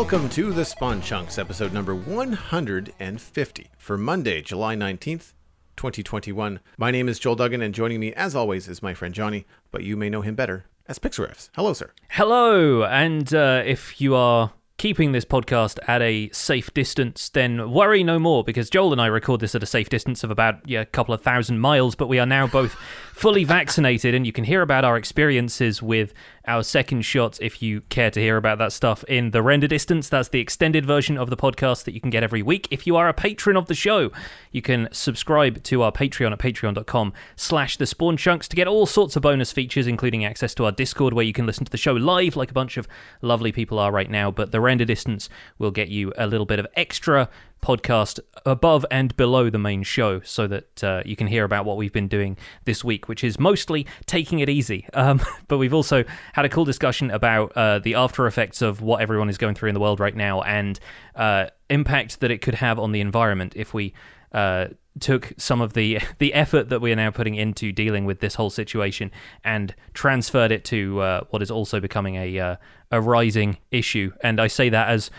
Welcome to the Spawn Chunks, episode number 150 for Monday, July 19th, 2021. My name is Joel Duggan, and joining me, as always, is my friend Jonny, but you may know him better as Pixlriffs. Hello, sir. Hello, and uh, if you are keeping this podcast at a safe distance, then worry no more because Joel and I record this at a safe distance of about yeah, a couple of thousand miles, but we are now both fully vaccinated, and you can hear about our experiences with our second shots if you care to hear about that stuff in the render distance. That's the extended version of the podcast that you can get every week. If you are a patron of the show, you can subscribe to our Patreon at patreon.com slash the spawn chunks to get all sorts of bonus features, including access to our Discord where you can listen to the show live like a bunch of lovely people are right now. But the render distance will get you a little bit of extra podcast above and below the main show so that uh, you can hear about what we've been doing this week, which is mostly taking it easy. Um, but we've also had a cool discussion about uh, the after effects of what everyone is going through in the world right now and uh, impact that it could have on the environment if we. Uh, took some of the the effort that we are now putting into dealing with this whole situation and transferred it to uh, what is also becoming a uh, a rising issue. And I say that as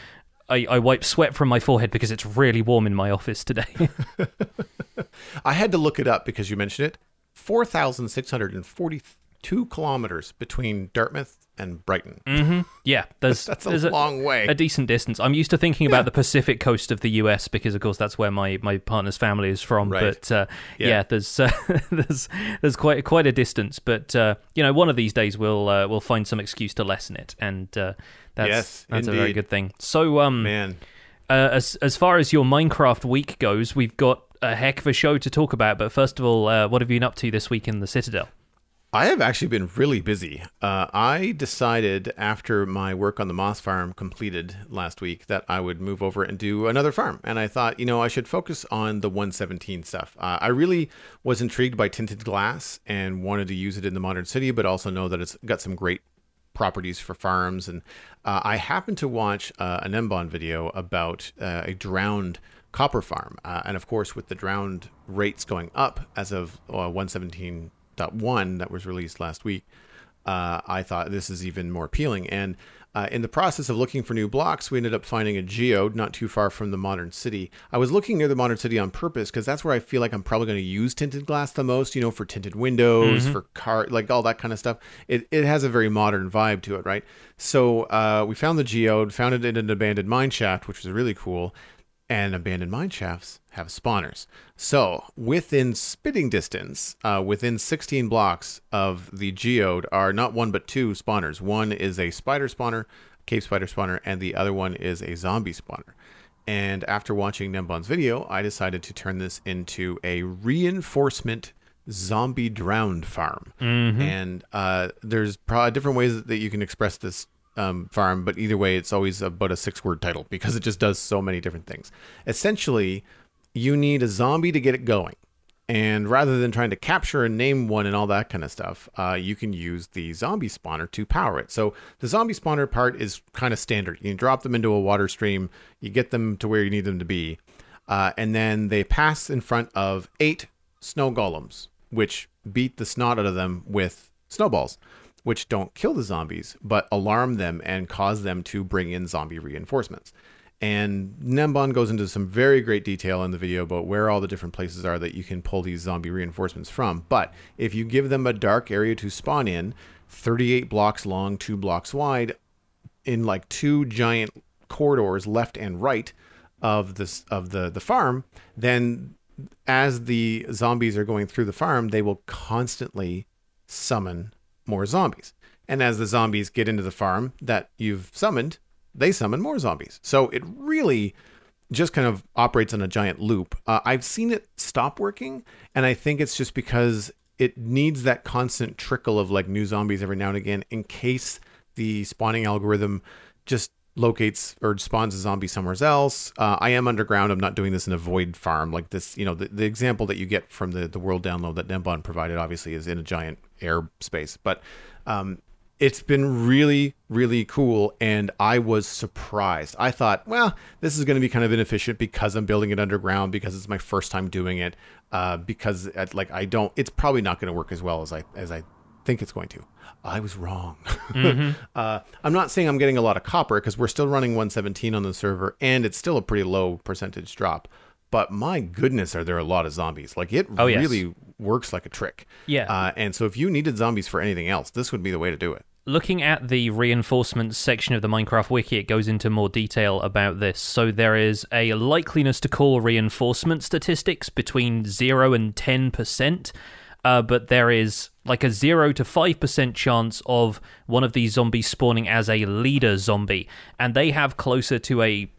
I, I wipe sweat from my forehead because it's really warm in my office today. I had to look it up because you mentioned it. 4,642 kilometers between Dartmouth and Brighton. mm-hmm. Yeah, there's That's a there's long way. a decent distance. I'm used to thinking about the Pacific coast of the U.S. because, of course, that's where my, my partner's family is from. Right. But uh, Yeah. yeah. there's uh, there's there's quite quite a distance. But uh, you know, one of these days we'll uh, we'll find some excuse to lessen it, and uh, that's Yes, that's a very good thing. So, um, Man, uh, as as far as your Minecraft week goes, we've got a heck of a show to talk about. But first of all, uh, what have you been up to this week in the Citadel? I have actually been really busy. Uh, I decided after my work on the Moss Farm completed last week that I would move over and do another farm. And I thought, you know, I should focus on the 117 stuff. Uh, I really was intrigued by tinted glass and wanted to use it in the modern city, but also know that it's got some great properties for farms. And uh, I happened to watch uh, an Embon video about uh, a drowned copper farm. Uh, and of course, with the drowned rates going up as of uh, 117.1 that was released last week, uh, I thought this is even more appealing. And uh, in the process of looking for new blocks, we ended up finding a geode not too far from the modern city. I was looking near the modern city on purpose because that's where I feel like I'm probably going to use tinted glass the most, you know, for tinted windows, for car, like all that kind of stuff. It, it has a very modern vibe to it, right? So uh, we found the geode, found it in an abandoned mine shaft, which was really cool and abandoned mine shafts have spawners. So within spitting distance, uh, within 16 blocks of the geode, are not one but two spawners. One is a spider spawner, cave spider spawner, and the other one is a zombie spawner. And after watching gnembon's video, I decided to turn this into a reinforcement zombie drowned farm. And uh, there's probably different ways that you can express this um, farm, but either way, it's always about a six word title because it just does so many different things. Essentially, you need a zombie to get it going. And rather than trying to capture and name one and all that kind of stuff, uh, you can use the zombie spawner to power it. So the zombie spawner part is kind of standard. You drop them into a water stream, you get them to where you need them to be, uh, and then they pass in front of eight snow golems, which beat the snot out of them with snowballs, which don't kill the zombies, but alarm them and cause them to bring in zombie reinforcements. And gnembon goes into some very great detail in the video about where all the different places are that you can pull these zombie reinforcements from. But if you give them a dark area to spawn in, 38 blocks long, two blocks wide, in like two giant corridors left and right of this of the the farm, then as the zombies are going through the farm, they will constantly summon more zombies. And as the zombies get into the farm that you've summoned, they summon more zombies. So it really just kind of operates on a giant loop. Uh, I've seen it stop working, and I think it's just because it needs that constant trickle of like new zombies every now and again in case the spawning algorithm just locates or spawns a zombie somewhere else. Uh, I am underground. I'm not doing this in a void farm like this. You know, the, the example that you get from the, the world download that gnembon provided obviously is in a giant air space. But um, it's been really, really cool. And I was surprised. I thought, well, this is going to be kind of inefficient because I'm building it underground, because it's my first time doing it, uh, because uh, like I don't, it's probably not going to work as well as I, as I think it's going to. I was wrong. uh, I'm not saying I'm getting a lot of copper because we're still running 117 on the server and it's still a pretty low percentage drop. But my goodness, are there a lot of zombies? Like it Oh, yes. really works like a trick. Yeah. Uh, and so if you needed zombies for anything else, this would be the way to do it. Looking at the reinforcements section of the Minecraft wiki, it goes into more detail about this. So there is a likeliness to call reinforcement statistics between 0 and 10%, uh, but there is like a 0 to 5% chance of one of these zombies spawning as a leader zombie, and they have closer to a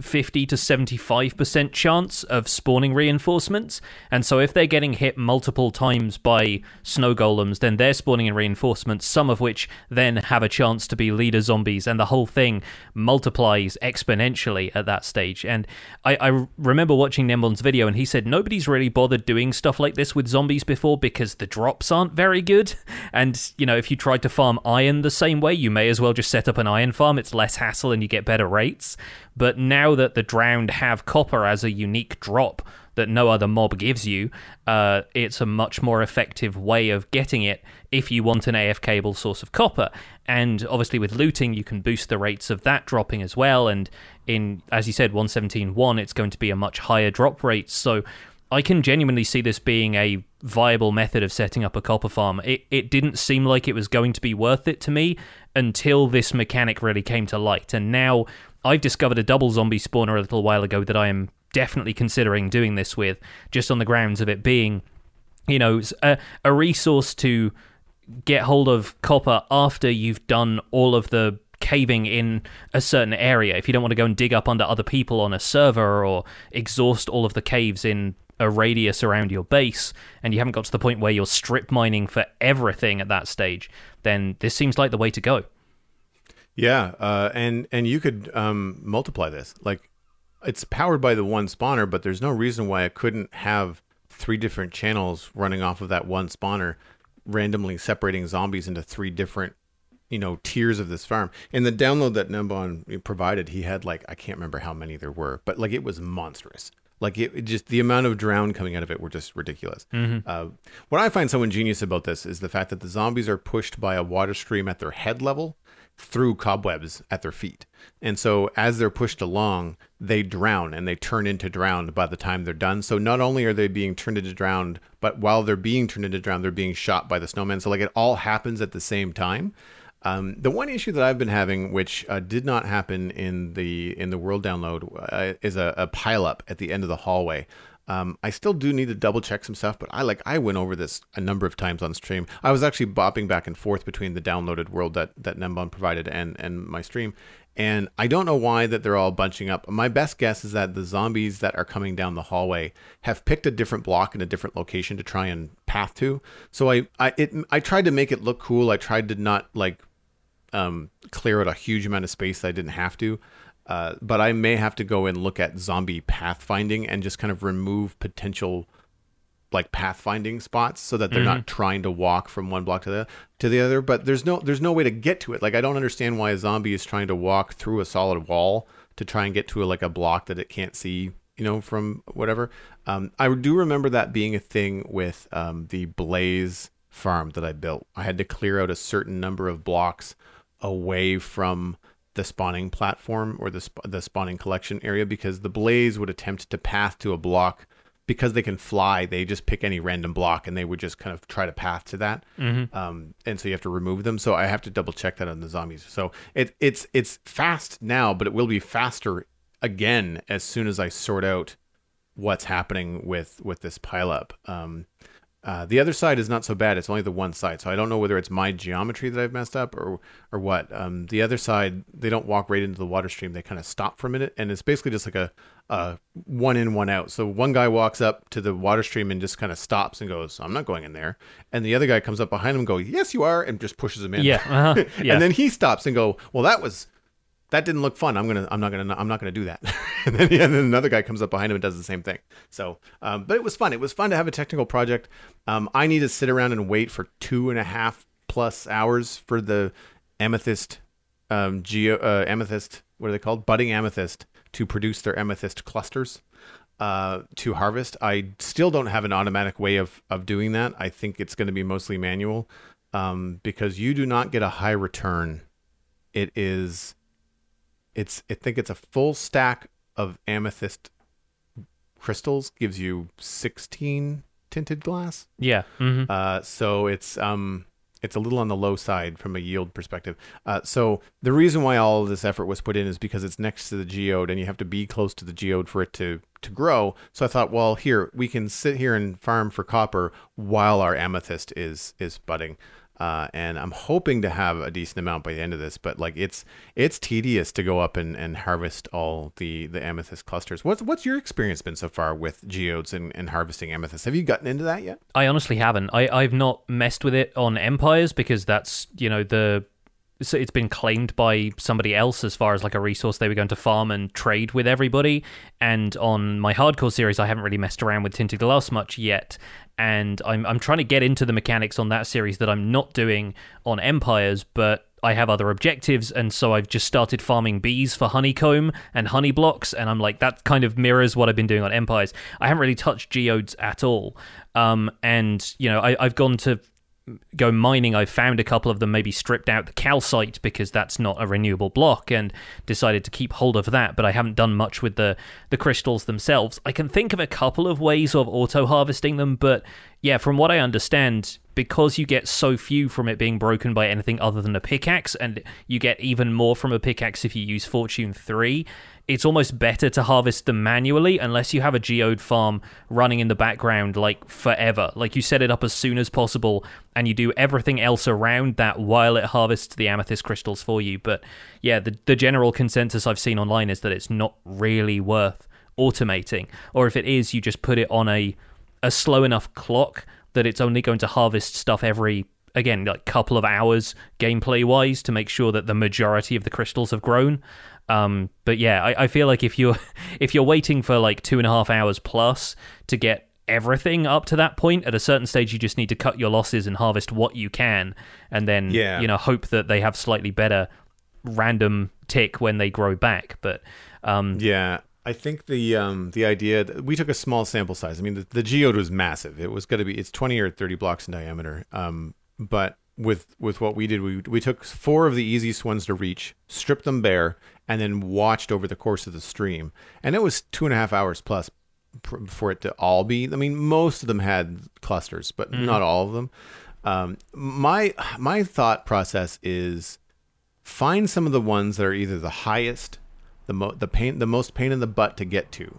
50 to 75% chance of spawning reinforcements. And so if they're getting hit multiple times by snow golems, then they're spawning in reinforcements, some of which then have a chance to be leader zombies, and the whole thing multiplies exponentially at that stage. And I, I remember watching gnembon's video, and he said nobody's really bothered doing stuff like this with zombies before because the drops aren't very good. And, you know, if you tried to farm iron the same way, you may as well just set up an iron farm. It's less hassle and you get better rates. But now that the drowned have copper as a unique drop that no other mob gives you, uh, it's a much more effective way of getting it if you want an AFKable source of copper. And obviously, with looting, you can boost the rates of that dropping as well. And in, as you said, 117.1, it's going to be a much higher drop rate. So I can genuinely see this being a viable method of setting up a copper farm. It it didn't seem like it was going to be worth it to me until this mechanic really came to light. And now I've discovered a double zombie spawner a little while ago that I am definitely considering doing this with, just on the grounds of it being, you know, a, a resource to get hold of copper after you've done all of the caving in a certain area. If you don't want to go and dig up under other people on a server or exhaust all of the caves in a radius around your base and you haven't got to the point where you're strip mining for everything at that stage, then this seems like the way to go. Yeah, uh, and and you could um, multiply this. Like, it's powered by the one spawner, but there's no reason why I couldn't have three different channels running off of that one spawner, randomly separating zombies into three different, you know, tiers of this farm. In the download that gnembon provided, he had like I can't remember how many there were, but like it was monstrous. Like it, it just the amount of drown coming out of it were just ridiculous. Uh, what I find so ingenious about this is the fact that the zombies are pushed by a water stream at their head level through cobwebs at their feet. And so as they're pushed along, they drown and they turn into drowned by the time they're done. So not only are they being turned into drowned, but while they're being turned into drowned, they're being shot by the snowman. So like it all happens at the same time. Um, the one issue that I've been having, which uh, did not happen in the in the world download, uh, is a, a pileup at the end of the hallway. Um, I still do need to double check some stuff, but I like I went over this a number of times on stream. I was actually bopping back and forth between the downloaded world that that gnembon provided and and my stream, and I don't know why that they're all bunching up. My best guess is that the zombies that are coming down the hallway have picked a different block in a different location to try and path to. So I I it I tried to make it look cool. I tried to not like um, clear out a huge amount of space that I didn't have to. Uh, but I may have to go and look at zombie pathfinding and just kind of remove potential like pathfinding spots so that they're not trying to walk from one block to the to the other. But there's no there's no way to get to it. Like I don't understand why a zombie is trying to walk through a solid wall to try and get to a, like a block that it can't see. You know, from whatever. Um, I do remember that being a thing with um, the Blaze farm that I built. I had to clear out a certain number of blocks away from the spawning platform or the sp- the spawning collection area because the blaze would attempt to path to a block. Because they can fly they just pick any random block and they would just kind of try to path to that. Um, and so you have to remove them. So i have to double check that on the zombies. So it, it's it's fast now but it will be faster again as soon as i sort out what's happening with with this pileup um, uh, the other side is not so bad. It's only the one side, so I don't know whether it's my geometry that I've messed up or or what. Um, the other side, they don't walk right into the water stream. They kind of stop for a minute, and it's basically just like a, a one in, one out. So one guy walks up to the water stream and just kind of stops and goes, "I'm not going in there," and the other guy comes up behind him and go, "Yes, you are," and just pushes him in. Yeah, uh-huh, yeah. and then he stops and go, "Well, that was." That didn't look fun. I'm gonna. I'm not gonna. I'm not gonna do that. and, then, and then another guy comes up behind him and does the same thing. So, um, but it was fun. It was fun to have a technical project. Um, I need to sit around and wait for two and a half plus hours for the amethyst, um, geo uh, amethyst. What are they called? Budding amethyst to produce their amethyst clusters uh, to harvest. I still don't have an automatic way of of doing that. I think it's going to be mostly manual. um, because you do not get a high return. It is, it's I think it's a full stack of amethyst crystals gives you sixteen tinted glass. Yeah. hmm Uh, so it's um it's a little on the low side from a yield perspective. Uh, so the reason why all of this effort was put in is because it's next to the geode and you have to be close to the geode for it to to grow. So I thought, well, here we can sit here and farm for copper while our amethyst is is budding. Uh, and I'm hoping to have a decent amount by the end of this, but like it's it's tedious to go up and, and harvest all the, the amethyst clusters. What's what's your experience been so far with geodes and, and harvesting amethyst? Have you gotten into that yet? I honestly haven't. I, I've not messed with it on Empires because that's, you know, the. So it's been claimed by somebody else as far as like a resource they were going to farm and trade with everybody. And on my hardcore series, I haven't really messed around with tinted glass much yet. And I'm I'm trying to get into the mechanics on that series that I'm not doing on Empires, but I have other objectives, and so I've just started farming bees for honeycomb and honey blocks, and I'm like that kind of mirrors what I've been doing on Empires. I haven't really touched geodes at all, um, and you know I, I've gone to go mining, I found a couple of them maybe stripped out the calcite because that's not a renewable block and decided to keep hold of that, but I haven't done much with the the crystals themselves. I can think of a couple of ways of auto harvesting them, but yeah, from what I understand, because you get so few from it being broken by anything other than a pickaxe, and you get even more from a pickaxe if you use Fortune 3, it's almost better to harvest them manually unless you have a geode farm running in the background like forever. Like you set it up as soon as possible and you do everything else around that while it harvests the amethyst crystals for you. But yeah, the, the general consensus I've seen online is that it's not really worth automating. Or if it is, you just put it on a a slow enough clock that it's only going to harvest stuff every again like couple of hours gameplay wise to make sure that the majority of the crystals have grown. Um, but yeah I, I feel like if you're if you're waiting for like two and a half hours plus to get everything up to that point at a certain stage you just need to cut your losses and harvest what you can and then Yeah. you know hope that they have slightly better random tick when they grow back. But um, Yeah, I think the um, the idea that we took a small sample size. I mean, the, the geode was massive. It was going to be it's twenty or thirty blocks in diameter. Um, but with with what we did, we we took four of the easiest ones to reach, stripped them bare, and then watched over the course of the stream. And it was two and a half hours plus for it to all be. I mean, most of them had clusters, but not all of them. Um, my my thought process is find some of the ones that are either the highest, the mo- the pain, the most pain in the butt to get to,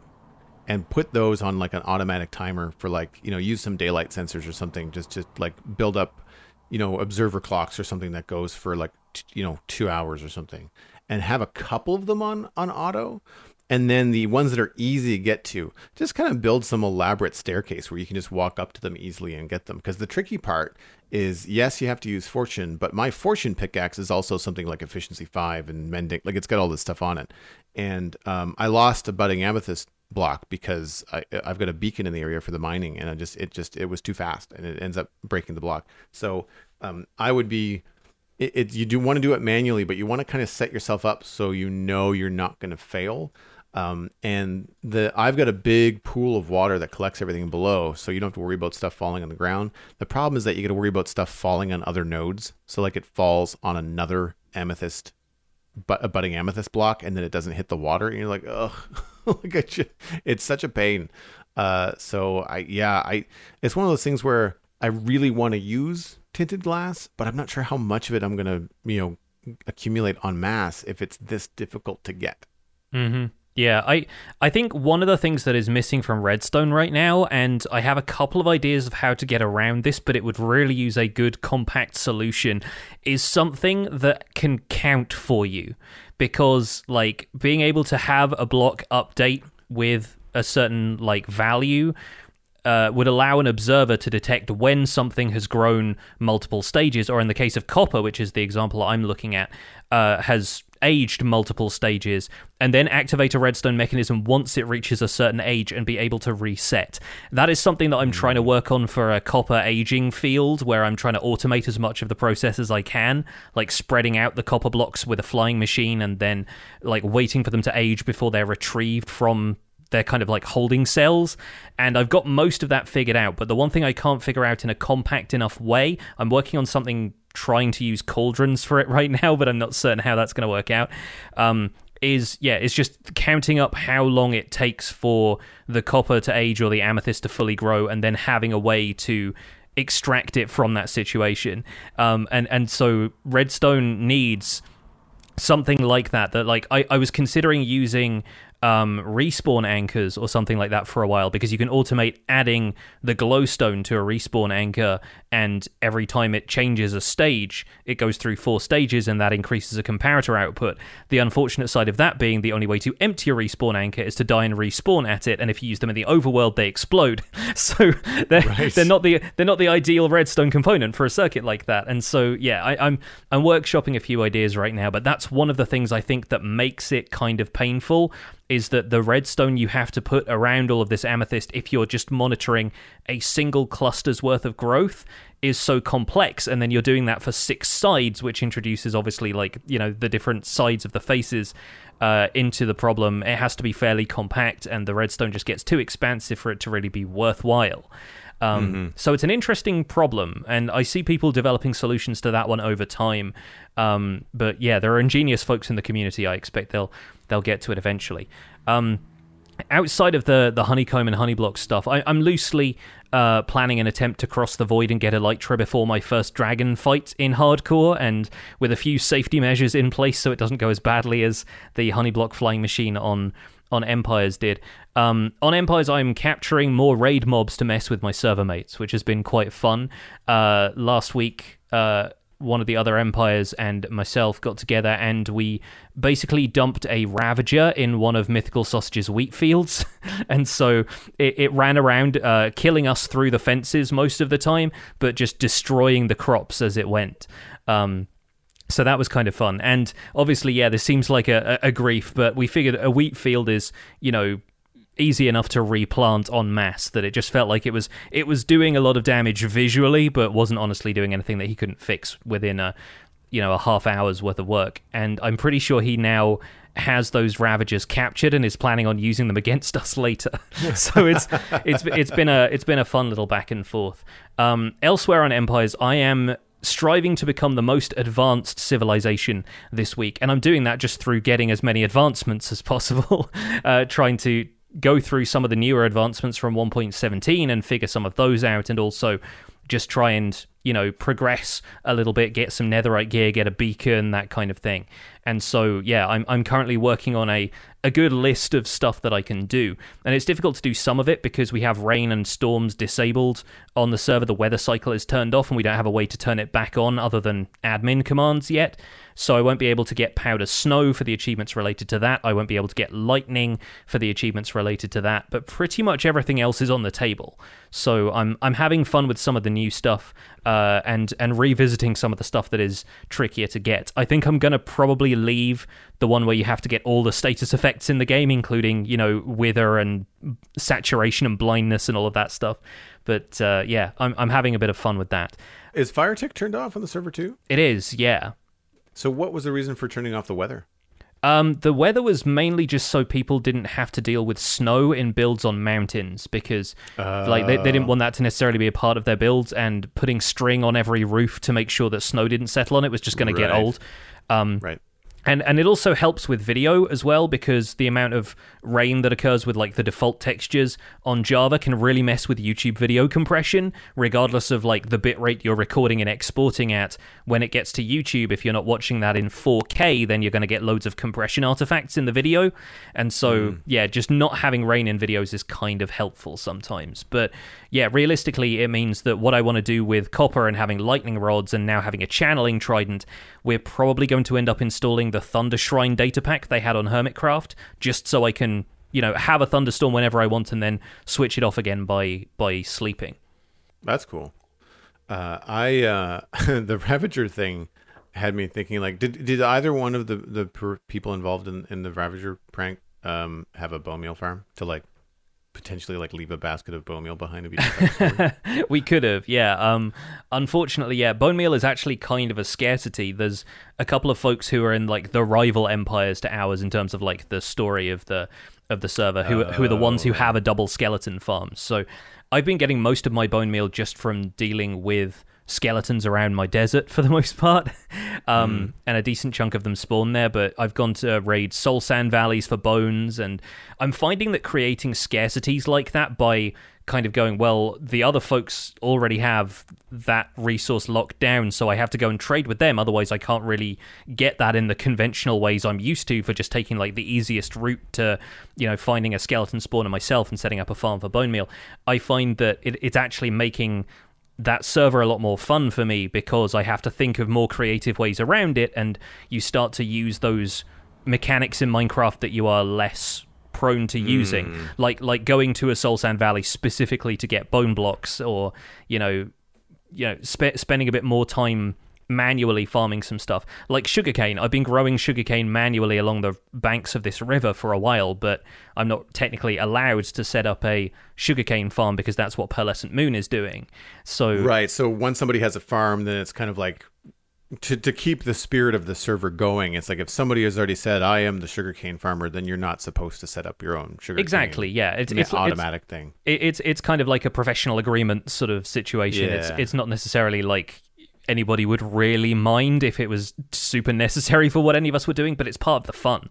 and put those on like an automatic timer for like you know use some daylight sensors or something just to like build up, you know observer clocks or something that goes for like t- you know two hours or something, and have a couple of them on on auto. And then the ones that are easy to get to, just kind of build some elaborate staircase where you can just walk up to them easily and get them. Because the tricky part is, yes, you have to use fortune, but my fortune pickaxe is also something like efficiency five and mending. Like it's got all this stuff on it. And um, I lost a budding amethyst block because I, I've got a beacon in the area for the mining, and I just it just it was too fast, and it ends up breaking the block. So um, I would be it, it you do want to do it manually, but you want to kind of set yourself up so you know you're not going to fail. Um, and the I've got a big pool of water that collects everything below, so you don't have to worry about stuff falling on the ground. The problem is that you got to worry about stuff falling on other nodes. So like it falls on another amethyst, but a budding amethyst block, and then it doesn't hit the water, and you're like, ugh, like I just, it's such a pain. Uh, so I yeah I it's one of those things where I really want to use tinted glass, but I'm not sure how much of it I'm gonna you know accumulate on mass if it's this difficult to get. hmm Yeah, I I think one of the things that is missing from Redstone right now, and I have a couple of ideas of how to get around this, but it would really use a good compact solution, is something that can count for you. Because like being able to have a block update with a certain like value uh, would allow an observer to detect when something has grown multiple stages, or in the case of copper, which is the example I'm looking at, uh, has aged multiple stages, and then activate a redstone mechanism once it reaches a certain age and be able to reset. That is something that I'm trying to work on for a copper aging field, where I'm trying to automate as much of the process as I can, like spreading out the copper blocks with a flying machine and then like waiting for them to age before they're retrieved from they're kind of like holding cells and I've got most of that figured out. But the one thing I can't figure out in a compact enough way I'm working on something trying to use cauldrons for it right now but I'm not certain how that's going to work out um, is yeah it's just counting up how long it takes for the copper to age or the amethyst to fully grow and then having a way to extract it from that situation. Um, and and so redstone needs something like that that like I, I was considering using um, respawn anchors or something like that for a while because you can automate adding the glowstone to a respawn anchor, and every time it changes a stage, it goes through four stages, and that increases a comparator output. The unfortunate side of that being the only way to empty a respawn anchor is to die and respawn at it, and if you use them in the overworld, they explode. so they're right. they're not the they're not the ideal redstone component for a circuit like that. And so yeah, I, I'm I'm workshopping a few ideas right now, but that's one of the things I think that makes it kind of painful is that the redstone you have to put around all of this amethyst if you're just monitoring a single cluster's worth of growth is so complex and then you're doing that for six sides which introduces obviously like you know the different sides of the faces uh, into the problem it has to be fairly compact and the redstone just gets too expansive for it to really be worthwhile um, mm-hmm. So it's an interesting problem, and I see people developing solutions to that one over time. Um, but yeah, there are ingenious folks in the community. I expect they'll they'll get to it eventually. Um, outside of the the honeycomb and honeyblock stuff, I, am loosely uh, planning an attempt to cross the void and get elytra before my first dragon fight in hardcore, and with a few safety measures in place so it doesn't go as badly as the honeyblock flying machine on on Empires did. Um, on Empires, I'm capturing more raid mobs to mess with my server mates, which has been quite fun. Uh, last week. Uh, one of the other empires and myself got together and we basically dumped a ravager in one of MythicalSausage's wheat fields. And so it, it ran around uh, killing us through the fences most of the time but just destroying the crops as it went. Um, so that was kind of fun. And obviously yeah this seems like a, a grief but we figured a wheat field is you know easy enough to replant en masse that it just felt like it was it was doing a lot of damage visually, but wasn't honestly doing anything that he couldn't fix within a you know a half hour's worth of work. And I'm pretty sure he now has those ravagers captured and is planning on using them against us later. so it's it's it's been a it's been a fun little back and forth. Um, elsewhere on Empires, I am striving to become the most advanced civilization this week, and I'm doing that just through getting as many advancements as possible, uh, trying to go through some of the newer advancements from 1.17 and figure some of those out, and also just try and you know progress a little bit, get some netherite gear, get a beacon, that kind of thing. And so yeah, I'm I'm currently working on a a good list of stuff that I can do. And it's difficult to do some of it because we have rain and storms disabled on the server. The weather cycle is turned off, and we don't have a way to turn it back on other than admin commands yet so I won't be able to get powder snow for the achievements related to that. I won't be able to get lightning for the achievements related to that. But pretty much everything else is on the table. So I'm I'm having fun with some of the new stuff uh, and and revisiting some of the stuff that is trickier to get. I think I'm gonna probably leave the one where you have to get all the status effects in the game, including you know wither and saturation and blindness and all of that stuff. But uh, yeah, I'm I'm having a bit of fun with that. Is fire tick turned off on the server too? It is, yeah. So, what was the reason for turning off the weather? Um, the weather was mainly just so people didn't have to deal with snow in builds on mountains because, uh, like, they, they didn't want that to necessarily be a part of their builds. And putting string on every roof to make sure that snow didn't settle on it was just going right. to get old. Um, right and and it also helps with video as well because the amount of rain that occurs with like the default textures on Java can really mess with YouTube video compression regardless of like the bitrate you're recording and exporting at. When it gets to YouTube if you're not watching that in 4K then you're going to get loads of compression artifacts in the video. And so mm. yeah just not having rain in videos is kind of helpful sometimes. But yeah realistically it means that what I want to do with copper and having lightning rods and now having a channeling trident we're probably going to end up installing the Thunder Shrine data pack they had on Hermitcraft, just so I can, you know, have a thunderstorm whenever I want and then switch it off again by by sleeping. That's cool. Uh, I uh, the Ravager thing had me thinking like, did did either one of the the per- people involved in in the Ravager prank um, have a bone meal farm to like potentially like leave a basket of bone meal behind if we could have, yeah. Um, unfortunately, yeah, bone meal is actually kind of a scarcity. There's a couple of folks who are in like the rival empires to ours in terms of like the story of the of the server who who are the ones who have a double skeleton farm. So I've been getting most of my bone meal just from dealing with skeletons around my desert for the most part, um, mm. and a decent chunk of them spawn there. But I've gone to raid soul sand valleys for bones, and I'm finding that creating scarcities like that by kind of going, well, the other folks already have that resource locked down, so I have to go and trade with them. Otherwise, I can't really get that in the conventional ways I'm used to for just taking like the easiest route to, you know, finding a skeleton spawner myself and setting up a farm for bone meal. I find that it, it's actually making that server a lot more fun for me because I have to think of more creative ways around it, and you start to use those mechanics in Minecraft that you are less prone to using, mm. like like going to a Soul Sand Valley specifically to get bone blocks, or you know, you know, sp- spending a bit more time manually farming some stuff like sugarcane. I've been growing sugarcane manually along the banks of this river for a while, but I'm not technically allowed to set up a sugarcane farm because that's what Pearlescent Moon is doing. So right. So once somebody has a farm, then it's kind of like to to keep the spirit of the server going, it's like if somebody has already said I am the sugarcane farmer, then you're not supposed to set up your own sugar. Exactly. Yeah. It's it's automatic it's, thing. It's it's kind of like a professional agreement sort of situation. Yeah. It's it's not necessarily like anybody would really mind if it was super necessary for what any of us were doing, but it's part of the fun.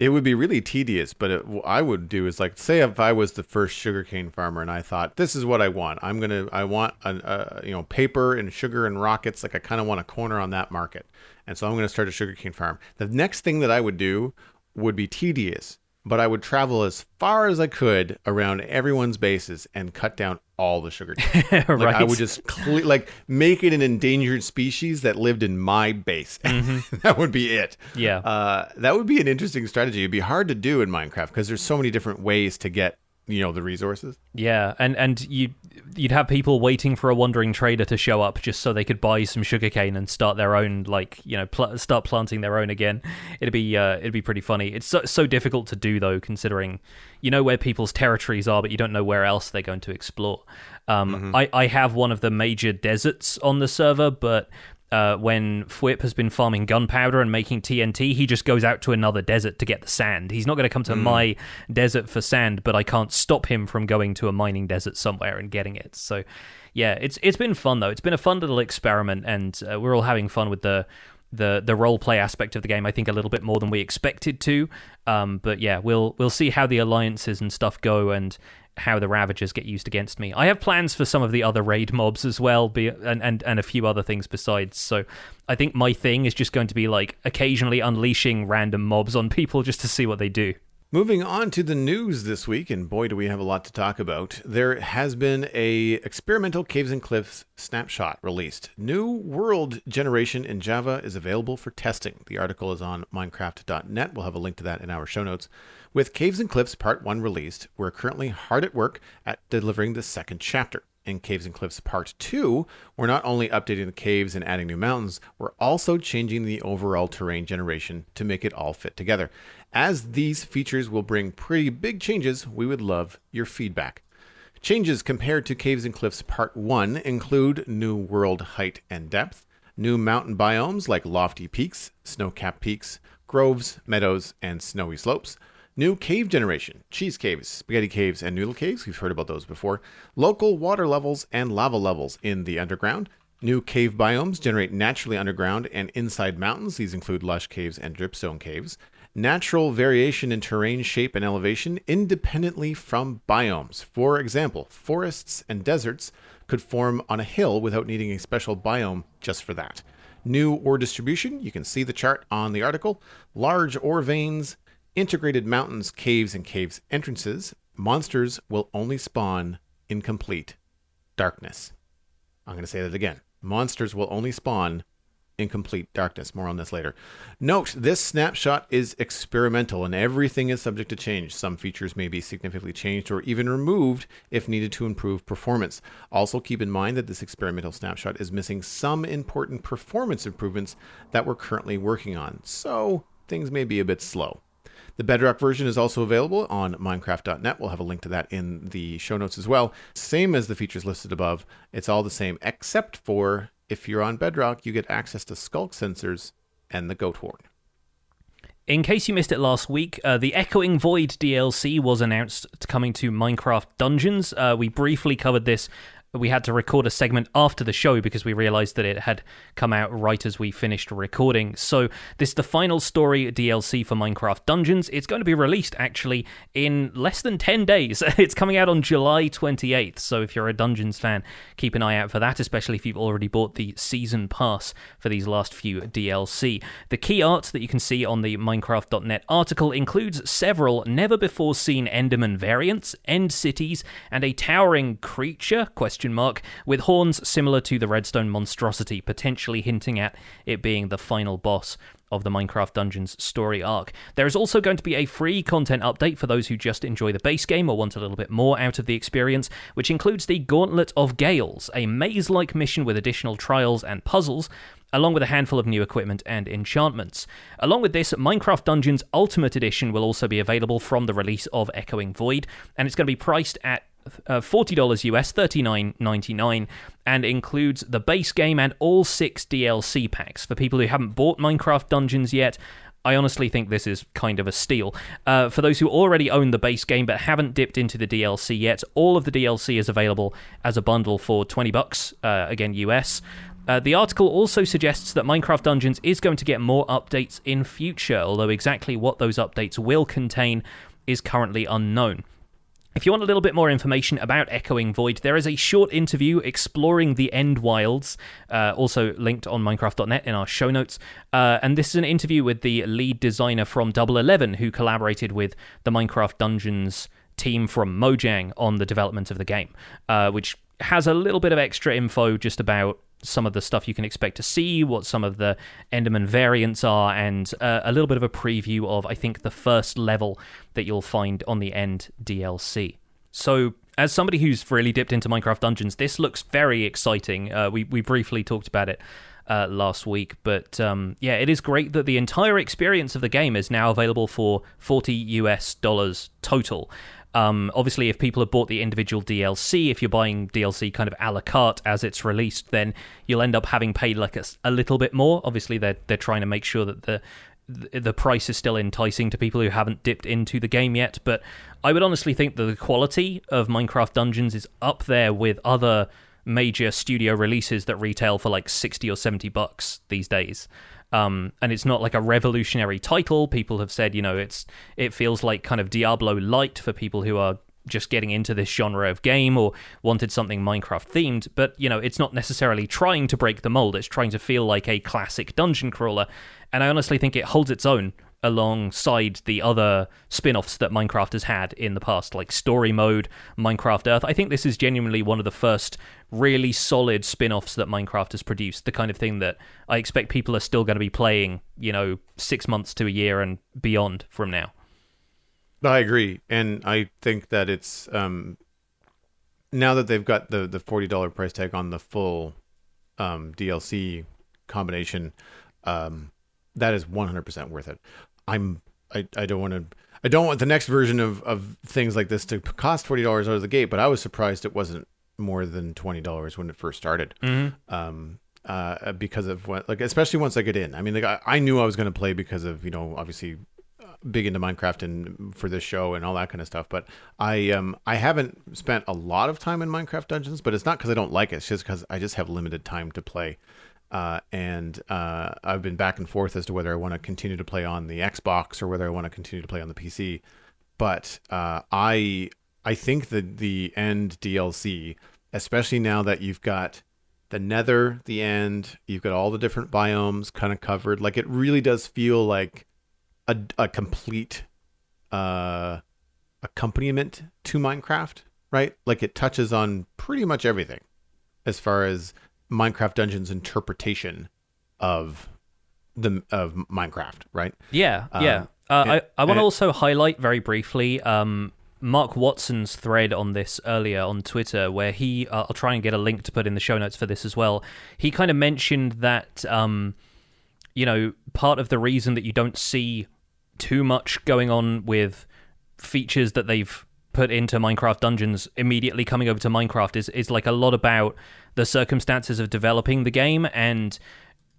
It would be really tedious, but it, what I would do is like, say if I was the first sugarcane farmer and I thought this is what I want. I'm gonna, I want a, you know paper and sugar and rockets. Like I kind of want a corner on that market, and so I'm gonna start a sugarcane farm. The next thing that I would do would be tedious, but I would travel as far as I could around everyone's bases and cut down all the sugar cane. right. Like I would just cle- like make it an endangered species that lived in my base. Mm-hmm. that would be it. Yeah. Uh, that would be an interesting strategy. It'd be hard to do in Minecraft because there's so many different ways to get you know the resources. Yeah, and and you you'd have people waiting for a wandering trader to show up just so they could buy some sugarcane and start their own like you know pl- start planting their own again. It'd be uh, it'd be pretty funny. It's so, so difficult to do though, considering you know where people's territories are, but you don't know where else they're going to explore. Um, mm-hmm. I I have one of the major deserts on the server, but uh, when Fwhip has been farming gunpowder and making TNT, he just goes out to another desert to get the sand. He's not going to come to mm. my desert for sand, but I can't stop him from going to a mining desert somewhere and getting it. So, yeah, it's it's been fun though. It's been a fun little experiment, and uh, we're all having fun with the the the role play aspect of the game. I think a little bit more than we expected to. Um, but yeah, we'll we'll see how the alliances and stuff go, and how the Ravagers get used against me. I have plans for some of the other raid mobs as well, be, and, and, and a few other things besides. So I think my thing is just going to be like occasionally unleashing random mobs on people just to see what they do. Moving on to the news this week, and boy, do we have a lot to talk about. There has been a experimental Caves and Cliffs snapshot released. New world generation in Java is available for testing. The article is on Minecraft.net. We'll have a link to that in our show notes. With Caves and Cliffs Part 1 released, we're currently hard at work at delivering the second chapter. In Caves and Cliffs Part 2, we're not only updating the caves and adding new mountains, we're also changing the overall terrain generation to make it all fit together. As these features will bring pretty big changes, we would love your feedback. Changes compared to Caves and Cliffs Part 1 include new world height and depth, new mountain biomes like lofty peaks, snow capped peaks, groves, meadows, and snowy slopes New cave generation, cheese caves, spaghetti caves, and noodle caves. We've heard about those before. Local water levels and lava levels in the underground. New cave biomes generate naturally underground and inside mountains. These include lush caves and dripstone caves. Natural variation in terrain shape and elevation independently from biomes. For example, forests and deserts could form on a hill without needing a special biome just for that. New ore distribution, you can see the chart on the article. Large ore veins, integrated mountains, caves, and caves entrances, monsters will only spawn in complete darkness. I'm going to say that again. Monsters will only spawn in complete darkness. More on this later. Note this snapshot is experimental and everything is subject to change. Some features may be significantly changed or even removed if needed to improve performance. Also, keep in mind that this experimental snapshot is missing some important performance improvements that we're currently working on, so things may be a bit slow. The Bedrock version is also available on Minecraft.net. We'll have a link to that in the show notes as well. Same as the features listed above. It's all the same, except for if you're on Bedrock, you get access to Sculk sensors and the goat horn. In case you missed it last week, uh, the Echoing Void DLC was announced coming to Minecraft Dungeons. Uh, we briefly covered this we had to record a segment after the show because we realized that it had come out right as we finished recording. So, this is the final story DLC for Minecraft Dungeons. It's going to be released actually in less than 10 days. It's coming out on July 28th. So, if you're a Dungeons fan, keep an eye out for that, especially if you've already bought the season pass for these last few DLC. The key art that you can see on the Minecraft.net article includes several never before seen Enderman variants, end cities, and a towering creature. Question question mark, with horns similar to the redstone monstrosity, potentially hinting at it being the final boss of the Minecraft Dungeons story arc. There is also going to be a free content update for those who just enjoy the base game or want a little bit more out of the experience, which includes the Gauntlet of Gales, a maze like mission with additional trials and puzzles. Along with a handful of new equipment and enchantments. Along with this, Minecraft Dungeons Ultimate Edition will also be available from the release of Echoing Void, and it's going to be priced at uh, $40 US, $39.99, and includes the base game and all six DLC packs. For people who haven't bought Minecraft Dungeons yet, I honestly think this is kind of a steal. Uh, for those who already own the base game but haven't dipped into the DLC yet, all of the DLC is available as a bundle for 20 bucks, uh, again US. Uh, the article also suggests that Minecraft Dungeons is going to get more updates in future, although exactly what those updates will contain is currently unknown. If you want a little bit more information about Echoing Void, there is a short interview exploring the End Wilds, uh, also linked on Minecraft.net in our show notes. Uh, and this is an interview with the lead designer from Double Eleven, who collaborated with the Minecraft Dungeons team from Mojang on the development of the game, uh, which has a little bit of extra info just about some of the stuff you can expect to see, what some of the Enderman variants are, and uh, a little bit of a preview of, I think, the first level that you'll find on the end DLC. So, as somebody who's really dipped into Minecraft Dungeons, this looks very exciting. Uh, we we briefly talked about it uh, last week. But um, yeah, it is great that the entire experience of the game is now available for 40 US dollars total. Um, obviously, if people have bought the individual DLC, if you're buying DLC kind of a la carte as it's released, then you'll end up having paid like a, a little bit more. Obviously, they're they're trying to make sure that the the price is still enticing to people who haven't dipped into the game yet. But I would honestly think that the quality of Minecraft Dungeons is up there with other major studio releases that retail for like 60 or 70 bucks these days. Um, and it's not like a revolutionary title. People have said, you know, it's it feels like kind of Diablo light for people who are just getting into this genre of game or wanted something Minecraft themed, but you know, it's not necessarily trying to break the mold. It's trying to feel like a classic dungeon crawler, and I honestly think it holds its own alongside the other spin-offs that Minecraft has had in the past like story mode, Minecraft Earth. I think this is genuinely one of the first really solid spin-offs that Minecraft has produced, the kind of thing that I expect people are still going to be playing, you know, 6 months to a year and beyond from now. I agree, and I think that it's um, now that they've got the the forty dollar price tag on the full um, DLC combination, um, that is one hundred percent worth it. I'm I, I don't want to I don't want the next version of, of things like this to cost forty dollars out of the gate, but I was surprised it wasn't more than twenty dollars when it first started. Mm-hmm. Um, uh, because of what like especially once I get in. I mean, like I, I knew I was going to play because of you know obviously uh, big into Minecraft and for this show and all that kind of stuff. But I um I haven't spent a lot of time in Minecraft Dungeons, but it's not because I don't like it. It's just because I just have limited time to play. Uh, and uh, I've been back and forth as to whether I want to continue to play on the Xbox or whether I want to continue to play on the PC. But uh, I I think that the end DLC, especially now that you've got the Nether, the end, you've got all the different biomes kind of covered. Like it really does feel like a, a complete uh, accompaniment to Minecraft, right? Like it touches on pretty much everything as far as Minecraft Dungeons interpretation of the of Minecraft, right? Yeah, um, yeah. Uh, I I want to also highlight very briefly um, Mark Watson's thread on this earlier on Twitter, where he uh, I'll try and get a link to put in the show notes for this as well. He kind of mentioned that um, you know part of the reason that you don't see too much going on with features that they've put into Minecraft Dungeons immediately coming over to Minecraft is is like a lot about the circumstances of developing the game and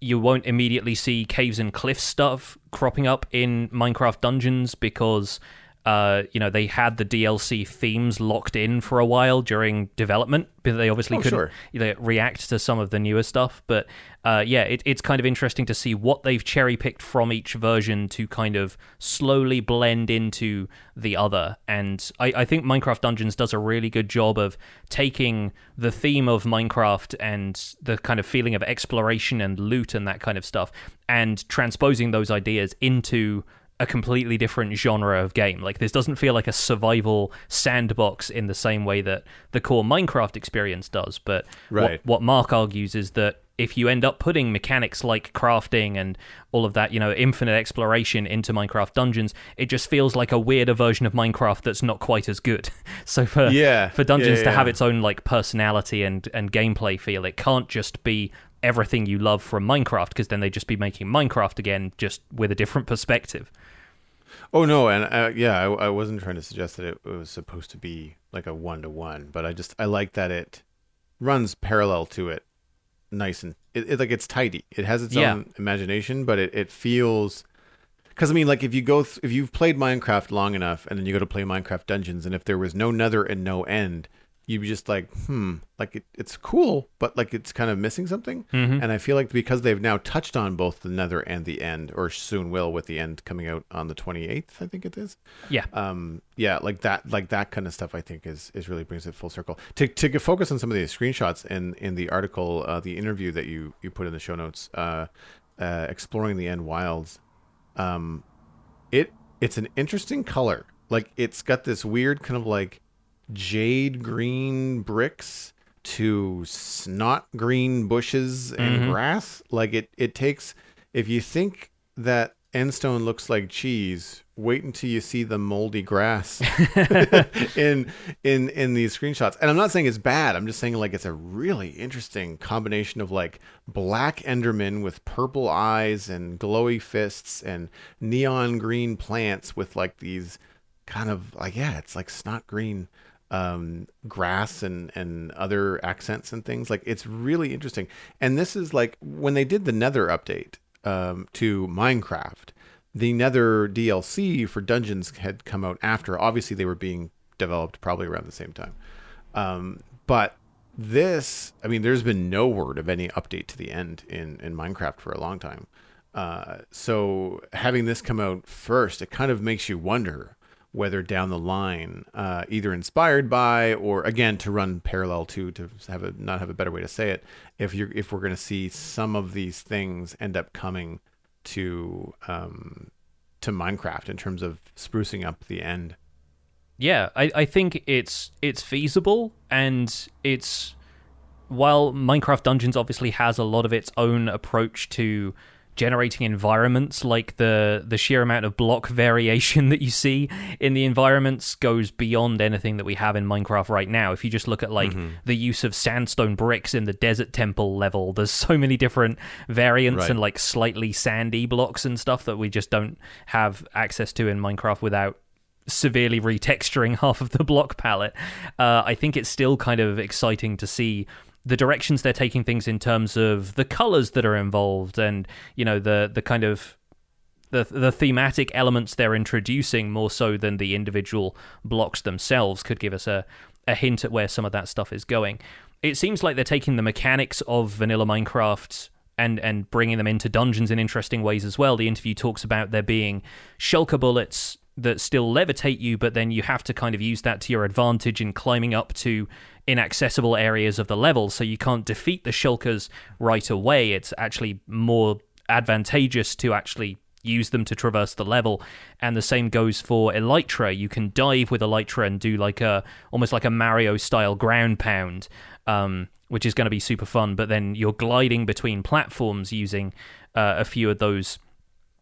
you won't immediately see caves and cliffs stuff cropping up in Minecraft Dungeons because uh, you know, they had the DLC themes locked in for a while during development, but they obviously Oh, couldn't sure. you know, react to some of the newer stuff. But uh, yeah, it, it's kind of interesting to see what they've cherry picked from each version to kind of slowly blend into the other. And I, I think Minecraft Dungeons does a really good job of taking the theme of Minecraft and the kind of feeling of exploration and loot and that kind of stuff and transposing those ideas into a completely different genre of game. Like this doesn't feel like a survival sandbox in the same way that the core Minecraft experience does. But Right. what, what Mark argues is that if you end up putting mechanics like crafting and all of that, you know, infinite exploration into Minecraft dungeons, it just feels like a weirder version of Minecraft that's not quite as good. So for Yeah. for dungeons Yeah, to yeah. have its own like personality and and gameplay feel, it can't just be everything you love from Minecraft because then they'd just be making Minecraft again just with a different perspective. Oh no, and uh, yeah, I, I wasn't trying to suggest that it, it was supposed to be like a one to one, but I just I like that it runs parallel to it, nice and it, it like it's tidy. It has its Yeah. own imagination, but it it feels because I mean, like if you go th- if you've played Minecraft long enough, and then you go to play Minecraft Dungeons, and if there was no nether and no end, you'd be just like, hmm, like it, it's cool, but like it's kind of missing something. Mm-hmm. And I feel like because they've now touched on both the nether and the end, or soon will with the end coming out on the twenty eighth, I think it is Yeah. um yeah like that like that kind of stuff i think is is really brings it full circle to to get focus on some of these screenshots in in the article uh the interview that you you put in the show notes uh uh exploring the end wilds um it it's an interesting color like it's got this weird kind of like jade green bricks to snot green bushes and mm-hmm. grass. Like it it takes if you think that endstone looks like cheese wait until you see the moldy grass in in in these screenshots. And i'm not saying it's bad. I'm just saying like it's a really interesting combination of like black enderman with purple eyes and glowy fists and neon green plants with like these kind of like yeah it's like snot green um grass and and other accents and things. Like it's really interesting. And this is like when they did the nether update um to minecraft the nether dlc for dungeons had come out after. Obviously they were being developed probably around the same time. Um but this i mean there's been no word of any update to the end in in minecraft for a long time. Uh so having this come out first it kind of makes you wonder whether down the line, uh, either inspired by or again to run parallel to to have a not have a better way to say it, if you're if we're going to see some of these things end up coming to um, to Minecraft in terms of sprucing up the end. Yeah, I, I think it's it's feasible and it's while Minecraft Dungeons obviously has a lot of its own approach to generating environments, like the the sheer amount of block variation that you see in the environments goes beyond anything that we have in Minecraft right now. If you just look at like the use of sandstone bricks in the desert temple level, there's so many different variants Right. and like slightly sandy blocks and stuff that we just don't have access to in Minecraft without severely retexturing half of the block palette. Uh, I think it's still kind of exciting to see the directions they're taking things in terms of the colors that are involved and you know the the kind of the the thematic elements they're introducing more so than the individual blocks themselves could give us a a hint at where some of that stuff is going. It seems like they're taking the mechanics of vanilla Minecraft and and bringing them into dungeons in interesting ways as well. The interview talks about there being shulker bullets that still levitate you, but then you have to kind of use that to your advantage in climbing up to inaccessible areas of the level. So you can't defeat the shulkers right away. It's actually more advantageous to actually use them to traverse the level. And the same goes for Elytra. You can dive with Elytra and do like a almost like a Mario style ground pound. Um, which is going to be super fun, but then you're gliding between platforms using uh, a few of those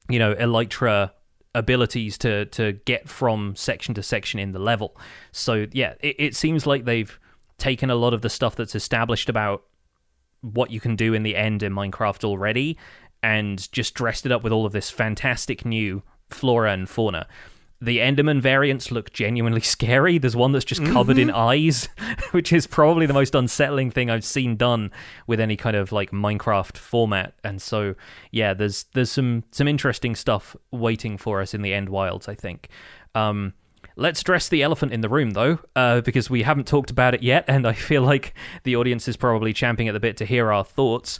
you know elytra abilities to to get from section to section in the level so yeah it, it seems like they've taken a lot of the stuff that's established about what you can do in the end in minecraft already and just dressed it up with all of this fantastic new flora and fauna the Enderman variants look genuinely scary. There's one that's just covered in eyes, which is probably the most unsettling thing I've seen done with any kind of like Minecraft format. And so, yeah, there's there's some some interesting stuff waiting for us in the End Wilds. I think. Um, let's address the elephant in the room, though, uh, because we haven't talked about it yet, and I feel like the audience is probably champing at the bit to hear our thoughts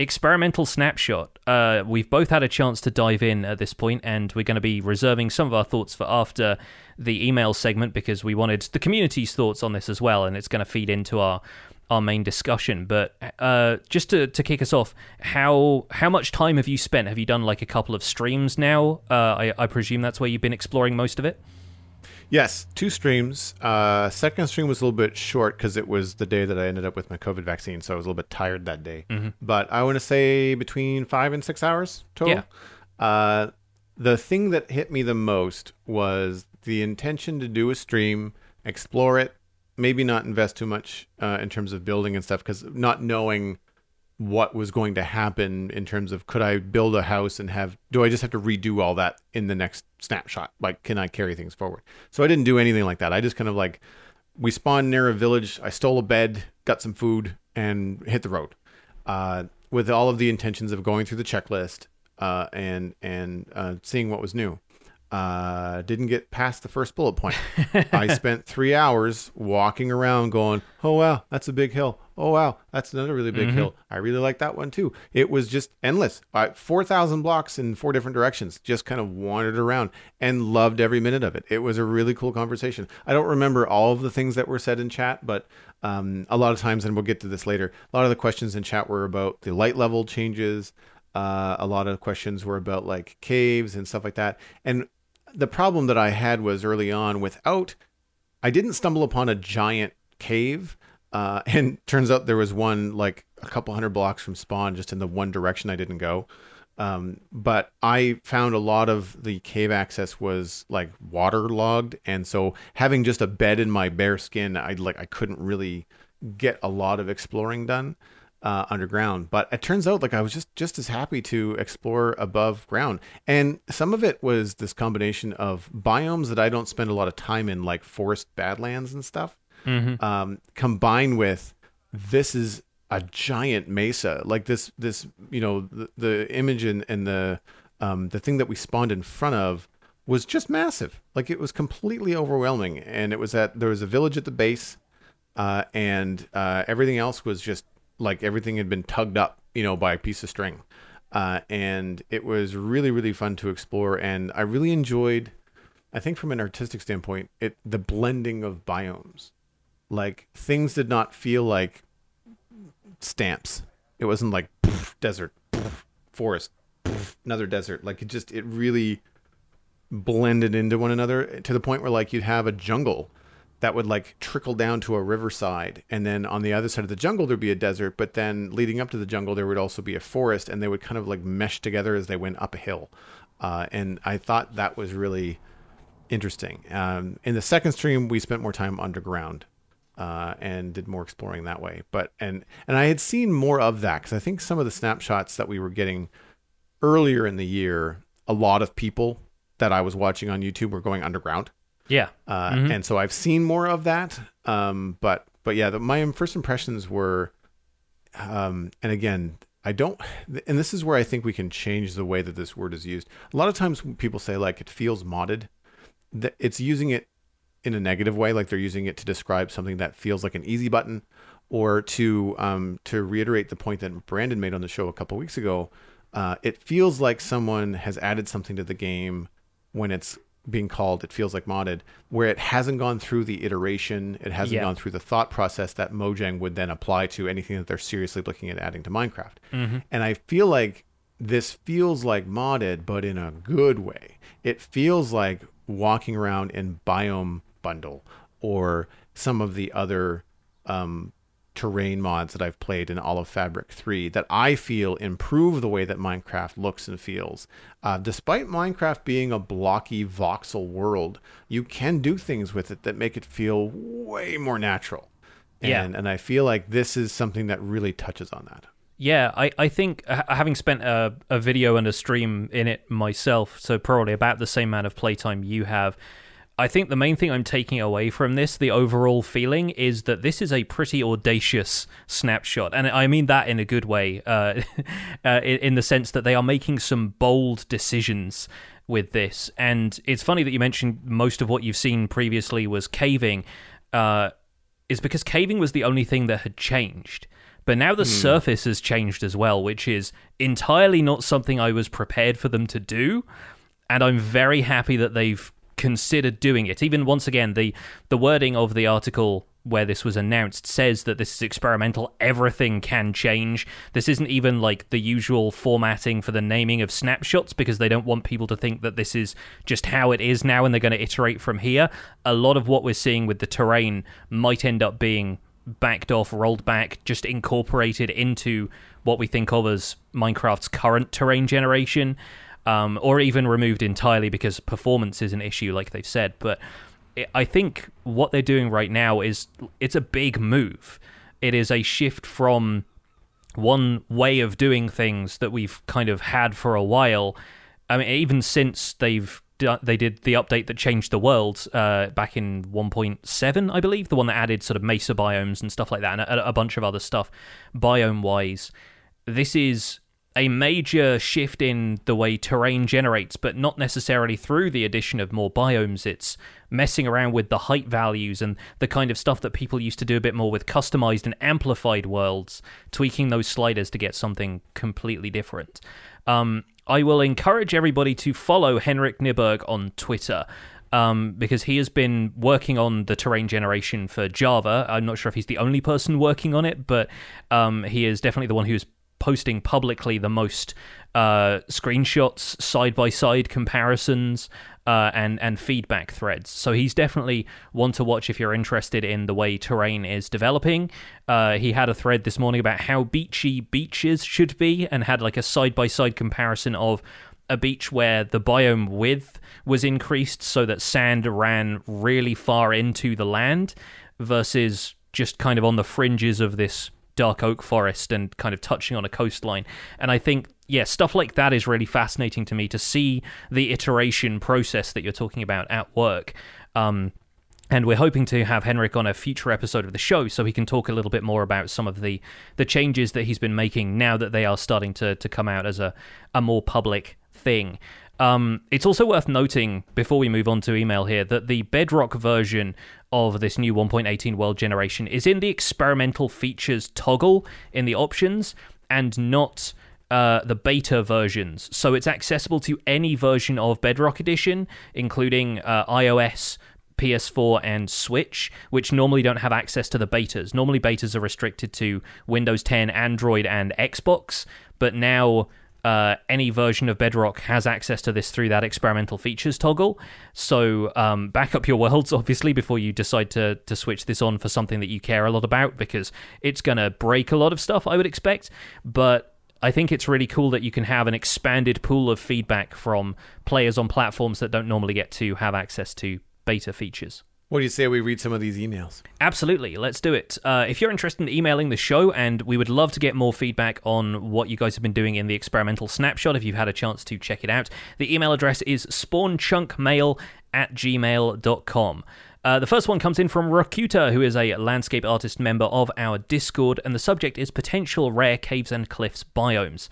experimental snapshot. Uh, we've both had a chance to dive in at this point, and we're going to be reserving some of our thoughts for after the email segment because we wanted the community's thoughts on this as well, and it's going to feed into our our main discussion. But uh, just to, to kick us off, how how much time have you spent? Have you done like a couple of streams now? Uh, I, I presume that's where you've been exploring most of it. Yes, two streams. Uh, second stream was a little bit short because it was the day that I ended up with my COVID vaccine, so I was a little bit tired that day. Mm-hmm. But I want to say between five and six hours total. Yeah. Uh, the thing that hit me the most was the intention to do a stream, explore it, maybe not invest too much uh, in terms of building and stuff, because not knowing what was going to happen in terms of could I build a house and have do I just have to redo all that in the next snapshot? Like can I carry things forward? So I didn't do anything like that. I just kind of like we spawned near a village. I stole a bed, got some food, and hit the road. Uh, with all of the intentions of going through the checklist uh, and and uh, seeing what was new. Uh, didn't get past the first bullet point. I spent three hours walking around, going, "Oh wow, that's a big hill. Oh wow, that's another really big hill. I really like that one too." It was just endless. Uh, Four thousand blocks in four different directions. Just kind of wandered around and loved every minute of it. It was a really cool conversation. I don't remember all of the things that were said in chat, but um, a lot of times, and we'll get to this later. A lot of the questions in chat were about the light level changes. Uh, a lot of questions were about like caves and stuff like that. And the problem that I had was early on without, I didn't stumble upon a giant cave. Uh, and turns out there was one like a couple hundred blocks from spawn, just in the one direction I didn't go. Um, but I found a lot of the cave access was like waterlogged, and so having just a bed in my bare skin, I like I couldn't really get a lot of exploring done uh, underground. But it turns out like I was just just as happy to explore above ground, and some of it was this combination of biomes that I don't spend a lot of time in, like forest badlands and stuff, um, combined with this is a giant mesa, like this this you know the, the image and, and the um, the thing that we spawned in front of was just massive. Like it was completely overwhelming, and it was that there was a village at the base, uh, and uh, everything else was just like everything had been tugged up, you know, by a piece of string. Uh, and it was really, really fun to explore. And I really enjoyed, I think from an artistic standpoint, it the blending of biomes. Like things did not feel like stamps. It wasn't like poof, desert, poof, forest, poof, another desert. Like it just, it really blended into one another to the point where like you'd have a jungle that would like trickle down to a riverside and then on the other side of the jungle there'd be a desert but then leading up to the jungle there would also be a forest and they would kind of like mesh together as they went up a hill uh, and i thought that was really interesting um, in the second stream we spent more time underground uh, and did more exploring that way but and and i had seen more of that because i think some of the snapshots that we were getting earlier in the year a lot of people that i was watching on youtube were going underground Yeah. uh, Mhm. and so I've seen more of that. Um, but but yeah, the, my first impressions were, um, and again, I don't, and this is where I think we can change the way that this word is used. A lot of times when people say like it feels modded, that it's using it in a negative way, like they're using it to describe something that feels like an easy button, or to um, to reiterate the point that Brandon made on the show a couple weeks ago. Uh, it feels like someone has added something to the game when it's being called it feels like modded where it hasn't gone through the iteration it hasn't Yeah. gone through the thought process that mojang would then apply to anything that they're seriously looking at adding to minecraft and i feel like this feels like modded but in a good way it feels like walking around in biome bundle or some of the other um, terrain mods that I've played in all of Fabric 3 that I feel improve the way that Minecraft looks and feels. Uh, despite Minecraft being a blocky voxel world, you can do things with it that make it feel way more natural. Yeah. And, and I feel like this is something that really touches on that. Yeah, I, I think uh, having spent a, a video and a stream in it myself, so probably about the same amount of playtime you have, I think the main thing I'm taking away from this, the overall feeling, is that this is a pretty audacious snapshot. And I mean that in a good way, uh, uh, in the sense that they are making some bold decisions with this. And it's funny that you mentioned most of what you've seen previously was caving, uh, is because caving was the only thing that had changed. But now the mm. surface has changed as well, which is entirely not something I was prepared for them to do. And I'm very happy that they've considered doing it. Even once again, the the wording of the article where this was announced says that this is experimental. Everything can change. This isn't even like the usual formatting for the naming of snapshots because they don't want people to think that this is just how it is now and they're going to iterate from here. A lot of what we're seeing with the terrain might end up being backed off, rolled back, just incorporated into what we think of as Minecraft's current terrain generation um, or even removed entirely because performance is an issue, like they've said. But I think what they're doing right now is it's a big move. It is a shift from one way of doing things that we've kind of had for a while. I mean, even since they've they did the update that changed the world uh, back in 1.7, I believe, the one that added sort of mesa biomes and stuff like that, and a, a bunch of other stuff biome wise. This is a major shift in the way terrain generates, but not necessarily through the addition of more biomes. It's messing around with the height values and the kind of stuff that people used to do a bit more with customized and amplified worlds, tweaking those sliders to get something completely different. Um, I will encourage everybody to follow Henrik Kniberg on Twitter. Um, because he has been working on the terrain generation for Java. I'm not sure if he's the only person working on it, but um, he is definitely the one who's posting publicly the most uh, screenshots, side by side comparisons, uh, and and feedback threads. So he's definitely one to watch if you're interested in the way terrain is developing. Uh, he had a thread this morning about how beachy beaches should be, and had like a side by side comparison of a beach where the biome width was increased so that sand ran really far into the land versus just kind of on the fringes of this dark oak forest and kind of touching on a coastline. And I think, yeah, stuff like that is really fascinating to me to see the iteration process that you're talking about at work. Um, and we're hoping to have Henrik on a future episode of the show so he can talk a little bit more about some of the, the changes that he's been making now that they are starting to, to come out as a, a more public thing. Um, it's also worth noting before we move on to email here that the Bedrock version of this new 1.18 world generation is in the experimental features toggle in the options and not uh, the beta versions. So it's accessible to any version of Bedrock Edition, including uh, iOS, PS4 and Switch, which normally don't have access to the betas. Normally, betas are restricted to Windows 10, Android, and Xbox, but now uh, any version of Bedrock has access to this through that experimental features toggle. So um, back up your worlds, obviously, before you decide to to switch this on for something that you care a lot about, because it's gonna break a lot of stuff, I would expect. But I think it's really cool that you can have an expanded pool of feedback from players on platforms that don't normally get to have access to beta features. What do you say we read some of these emails? Absolutely, let's do it. Uh, if you're interested in emailing the show, and we would love to get more feedback on what you guys have been doing in the experimental snapshot, if you've had a chance to check it out, the email address is spawnchunkmail at gmail.com. Uh, the first one comes in from Rakuta, who is a landscape artist member of our Discord, and the subject is potential rare caves and cliffs biomes.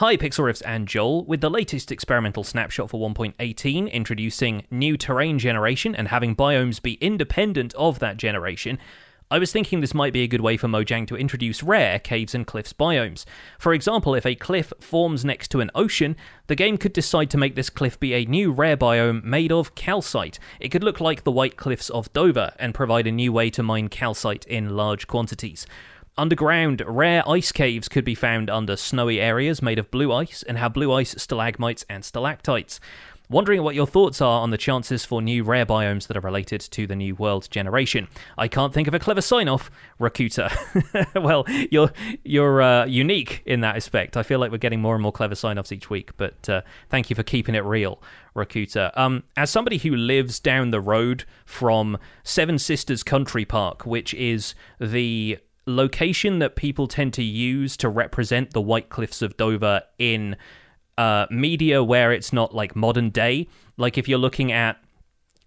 Hi, Pixlriffs and Joel, with the latest experimental snapshot for 1.18 introducing new terrain generation and having biomes be independent of that generation. I was thinking this might be a good way for Mojang to introduce rare caves and cliffs biomes. For example, if a cliff forms next to an ocean, the game could decide to make this cliff be a new rare biome made of calcite. It could look like the White Cliffs of Dover and provide a new way to mine calcite in large quantities. Underground, rare ice caves could be found under snowy areas made of blue ice and have blue ice stalagmites and stalactites. Wondering what your thoughts are on the chances for new rare biomes that are related to the new world generation. I can't think of a clever sign off, Rakuta. well, you're you're uh, unique in that aspect. I feel like we're getting more and more clever sign offs each week, but uh, thank you for keeping it real, Rakuta. Um, as somebody who lives down the road from Seven Sisters Country Park, which is the location that people tend to use to represent the White Cliffs of Dover in uh, media where it's not like modern day. Like if you're looking at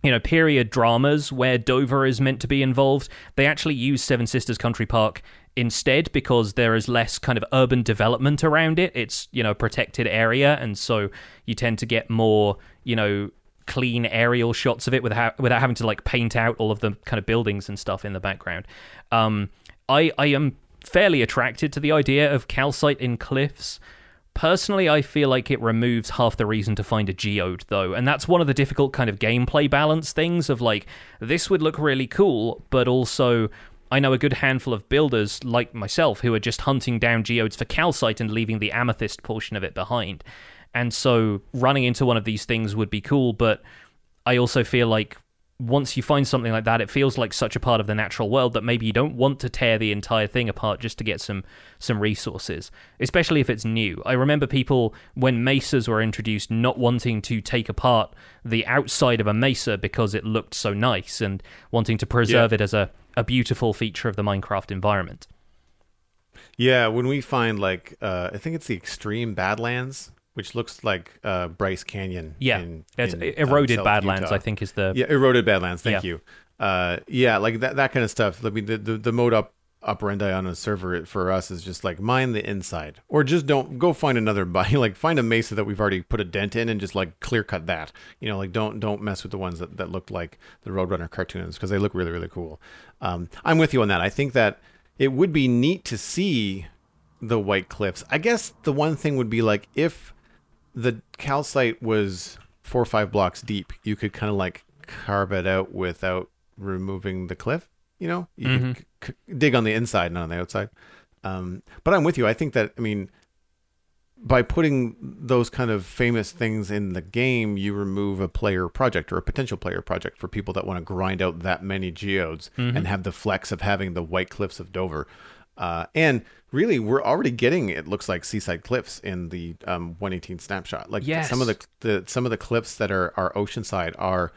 you know, period dramas where Dover is meant to be involved, they actually use Seven Sisters Country Park instead because there is less kind of urban development around it. It's, you know, protected area, and so you tend to get more, you know, clean aerial shots of it without without having to like paint out all of the kind of buildings and stuff in the background. Um, I I am fairly attracted to the idea of calcite in cliffs Personally, I feel like it removes half the reason to find a geode, though, and that's one of the difficult kind of gameplay balance things of like, this would look really cool, but also I know a good handful of builders like myself who are just hunting down geodes for calcite and leaving the amethyst portion of it behind. And so running into one of these things would be cool, but I also feel like once you find something like that, it feels like such a part of the natural world that maybe you don't want to tear the entire thing apart just to get some some resources, especially if it's new. I remember people when mesas were introduced not wanting to take apart the outside of a mesa because it looked so nice and wanting to preserve yeah. it as a, a beautiful feature of the Minecraft environment. Yeah, when we find like uh, I think it's the extreme Badlands which looks like uh, Bryce Canyon. Yeah, in, it's in, eroded um, Badlands. Utah. I think is the yeah eroded Badlands. Thank yeah. you. Uh, yeah, like that that kind of stuff. I mean, the the, the mode up operandi on a server for us is just like mine the inside, or just don't go find another buy like find a mesa that we've already put a dent in and just like clear cut that. You know, like don't don't mess with the ones that that look like the Roadrunner cartoons because they look really really cool. Um, I'm with you on that. I think that it would be neat to see the White Cliffs. I guess the one thing would be like if the calcite was four or five blocks deep. You could kind of like carve it out without removing the cliff. You know, you mm-hmm. could c- dig on the inside, not on the outside. Um, but I'm with you. I think that I mean, by putting those kind of famous things in the game, you remove a player project or a potential player project for people that want to grind out that many geodes mm-hmm. and have the flex of having the White Cliffs of Dover. Uh, and really, we're already getting it looks like seaside cliffs in the um, 118 snapshot. Like yes. some of the, the some of the cliffs that are are oceanside are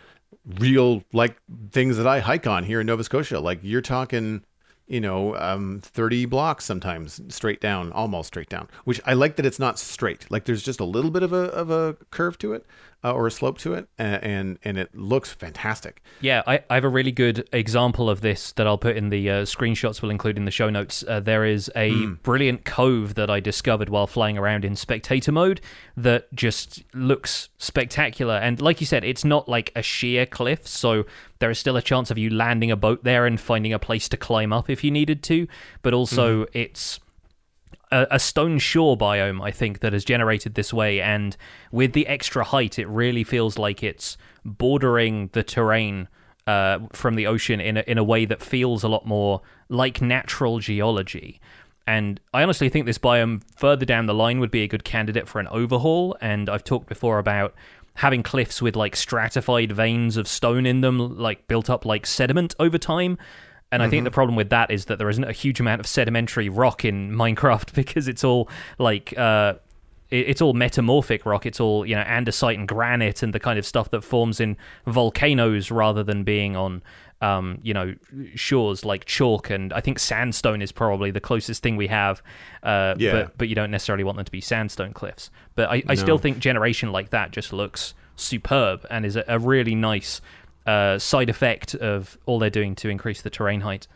real like things that I hike on here in Nova Scotia. Like you're talking you know, um, 30 blocks sometimes straight down, almost straight down, which I like that it's not straight. Like there's just a little bit of a, of a curve to it uh, or a slope to it. And, and, and, it looks fantastic. Yeah. I, I have a really good example of this that I'll put in the uh, screenshots we'll include in the show notes. Uh, there is a mm. brilliant cove that I discovered while flying around in spectator mode that just looks spectacular. And like you said, it's not like a sheer cliff. So there is still a chance of you landing a boat there and finding a place to climb up if you needed to. But also, mm-hmm. it's a, a, stone shore biome, I think, that has generated this way. And with the extra height, it really feels like it's bordering the terrain uh, from the ocean in a, in a way that feels a lot more like natural geology. And I honestly think this biome further down the line would be a good candidate for an overhaul. And I've talked before about having cliffs with like stratified veins of stone in them, like built up like sediment over time. And mm-hmm. I think mm-hmm. the problem with that is that there isn't a huge amount of sedimentary rock in Minecraft because it's all like uh, it's all metamorphic rock. It's all you know andesite and granite and the kind of stuff that forms in volcanoes rather than being on um, you know shores like chalk. And I think sandstone is probably the closest thing we have. Uh, yeah. But but you don't necessarily want them to be sandstone cliffs. But I, I no. still think generation like that just looks superb and is a, a really nice uh, side effect of all they're doing to increase the terrain height.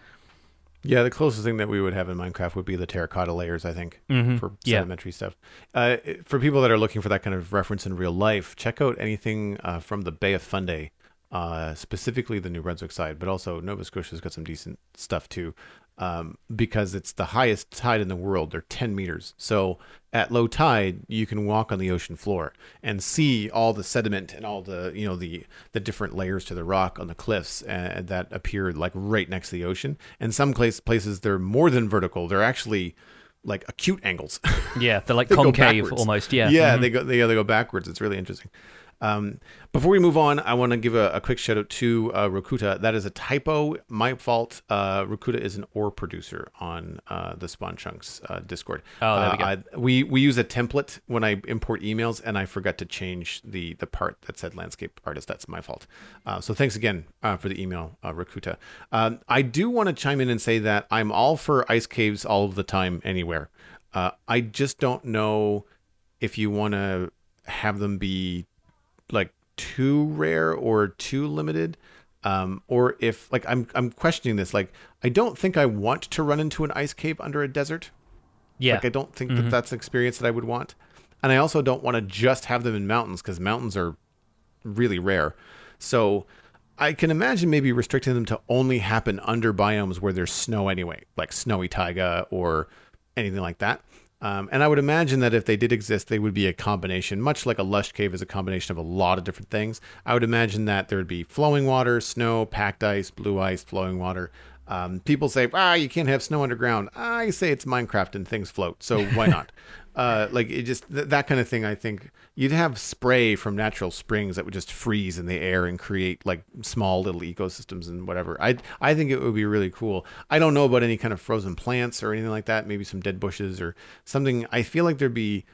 Yeah, the closest thing that we would have in Minecraft would be the terracotta layers, I think, mm-hmm. for sedimentary yeah. stuff. Uh, for people that are looking for that kind of reference in real life, check out anything uh, from the Bay of Fundy, uh, specifically the New Brunswick side, but also Nova Scotia's got some decent stuff too um, because it's the highest tide in the world. They're 10 meters. So at low tide, you can walk on the ocean floor and see all the sediment and all the you know the the different layers to the rock on the cliffs uh, that appear like right next to the ocean. And some place, places they're more than vertical. They're actually like acute angles. Yeah, they're like they concave almost. Yeah, yeah, mm-hmm. they go they, they go backwards. It's really interesting. Um, before we move on, I want to give a, a, quick shout out to uh, Rakuta. That is a typo, my fault. Uh, Rakuta is an ore producer on uh, the Spawn Chunks uh, Discord. Oh, there we go. Uh, I, we we use a template when I import emails, and I forgot to change the the part that said landscape artist. That's my fault. Uh, so thanks again for the email, Rakuta. Um, I do want to chime in and say that I'm all for ice caves all of the time, anywhere. I just don't know if you want to have them be like too rare or too limited um, or if like I'm I'm questioning this like I don't think I want to run into an ice cave under a desert. Yeah. Like I don't think mm-hmm. that that's an experience that I would want. And I also don't want to just have them in mountains cuz mountains are really rare. So I can imagine maybe restricting them to only happen under biomes where there's snow anyway, like snowy taiga or anything like that. Um, and I would imagine that if they did exist, they would be a combination, much like a lush cave is a combination of a lot of different things. I would imagine that there would be flowing water, snow, packed ice, blue ice, flowing water. Um, people say, ah, you can't have snow underground. I say it's Minecraft and things float, so why not? uh, like it just th- that kind of thing. I think you'd have spray from natural springs that would just freeze in the air and create like small little ecosystems and whatever. I I think it would be really cool. I don't know about any kind of frozen plants or anything like that. Maybe some dead bushes or something. I feel like there'd be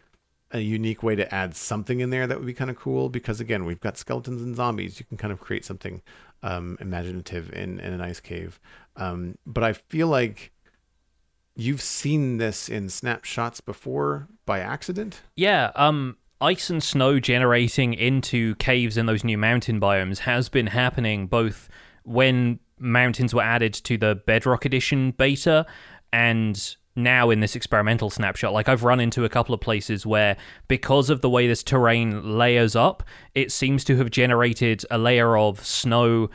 a unique way to add something in there that would be kind of cool because again we've got skeletons and zombies you can kind of create something um, imaginative in, in an ice cave um, but i feel like you've seen this in snapshots before by accident? Yeah, um ice and snow generating into caves in those new mountain biomes has been happening both when mountains were added to the Bedrock Edition beta and now in this experimental snapshot. Like I've run into a couple of places where because of the way this terrain layers up, it seems to have generated a layer of snow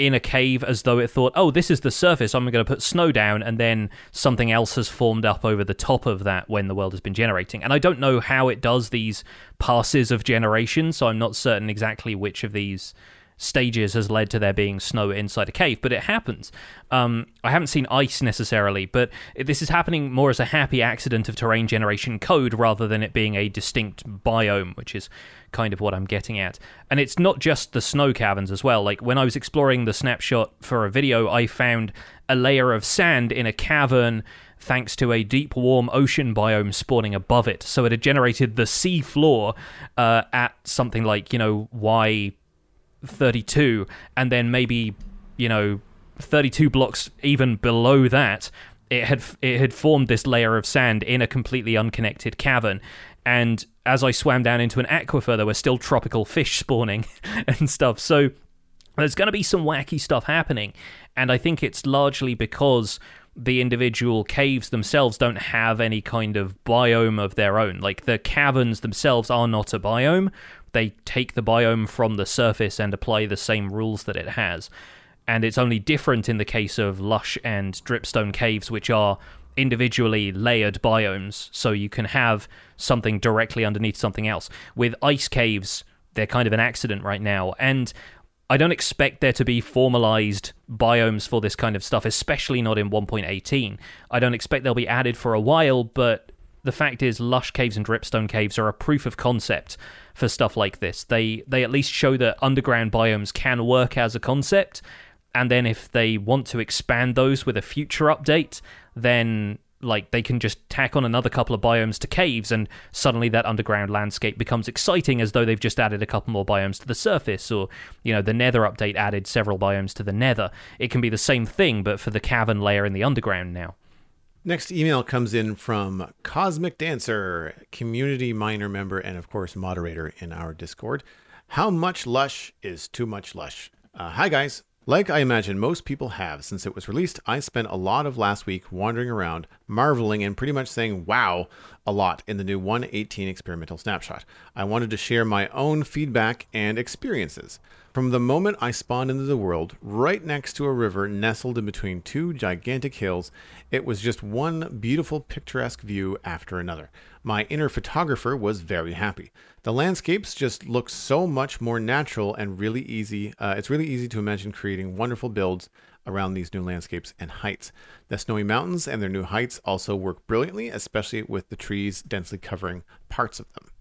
in a cave as though it thought, oh, this is the surface, I'm going to put snow down, and then something else has formed up over the top of that when the world has been generating. And I don't know how it does these passes of generation, so I'm not certain exactly which of these stages has led to there being snow inside a cave, but it happens. Um, I haven't seen ice necessarily, but this is happening more as a happy accident of terrain generation code rather than it being a distinct biome, which is kind of what I'm getting at. And it's not just the snow caverns as well. Like when I was exploring the snapshot for a video, I found a layer of sand in a cavern thanks to a deep, warm ocean biome spawning above it. So it had generated the sea floor uh, at something like, you know, Y 32, and then maybe, you know, 32 blocks even below that, it had it had formed this layer of sand in a completely unconnected cavern. And as I swam down into an aquifer, there were still tropical fish spawning and stuff. So there's going to be some wacky stuff happening. And I think it's largely because the individual caves themselves don't have any kind of biome of their own. Like the caverns themselves are not a biome, they take the biome from the surface and apply the same rules that it has. And it's only different in the case of lush and dripstone caves, which are individually layered biomes, so you can have something directly underneath something else. With ice caves, they're kind of an accident right now, and I don't expect there to be formalized biomes for this kind of stuff, especially not in 1.18. I don't expect they'll be added for a while, but the fact is, lush caves and dripstone caves are a proof of concept for stuff like this. They they at least show that underground biomes can work as a concept, and then if they want to expand those with a future update, then like they can just tack on another couple of biomes to caves and suddenly that underground landscape becomes exciting as though they've just added a couple more biomes to the surface or you know the nether update added several biomes to the nether it can be the same thing but for the cavern layer in the underground now Next email comes in from Cosmic Dancer, community miner member, and of course, moderator in our Discord. How much lush is too much lush? Uh, hi, guys. Like I imagine most people have since it was released, I spent a lot of last week wandering around, marveling, and pretty much saying wow a lot in the new 118 experimental snapshot. I wanted to share my own feedback and experiences. From the moment I spawned into the world, right next to a river nestled in between two gigantic hills, it was just one beautiful picturesque view after another. My inner photographer was very happy. The landscapes just look so much more natural and really easy. Uh, it's really easy to imagine creating wonderful builds around these new landscapes and heights. The snowy mountains and their new heights also work brilliantly, especially with the trees densely covering parts of them.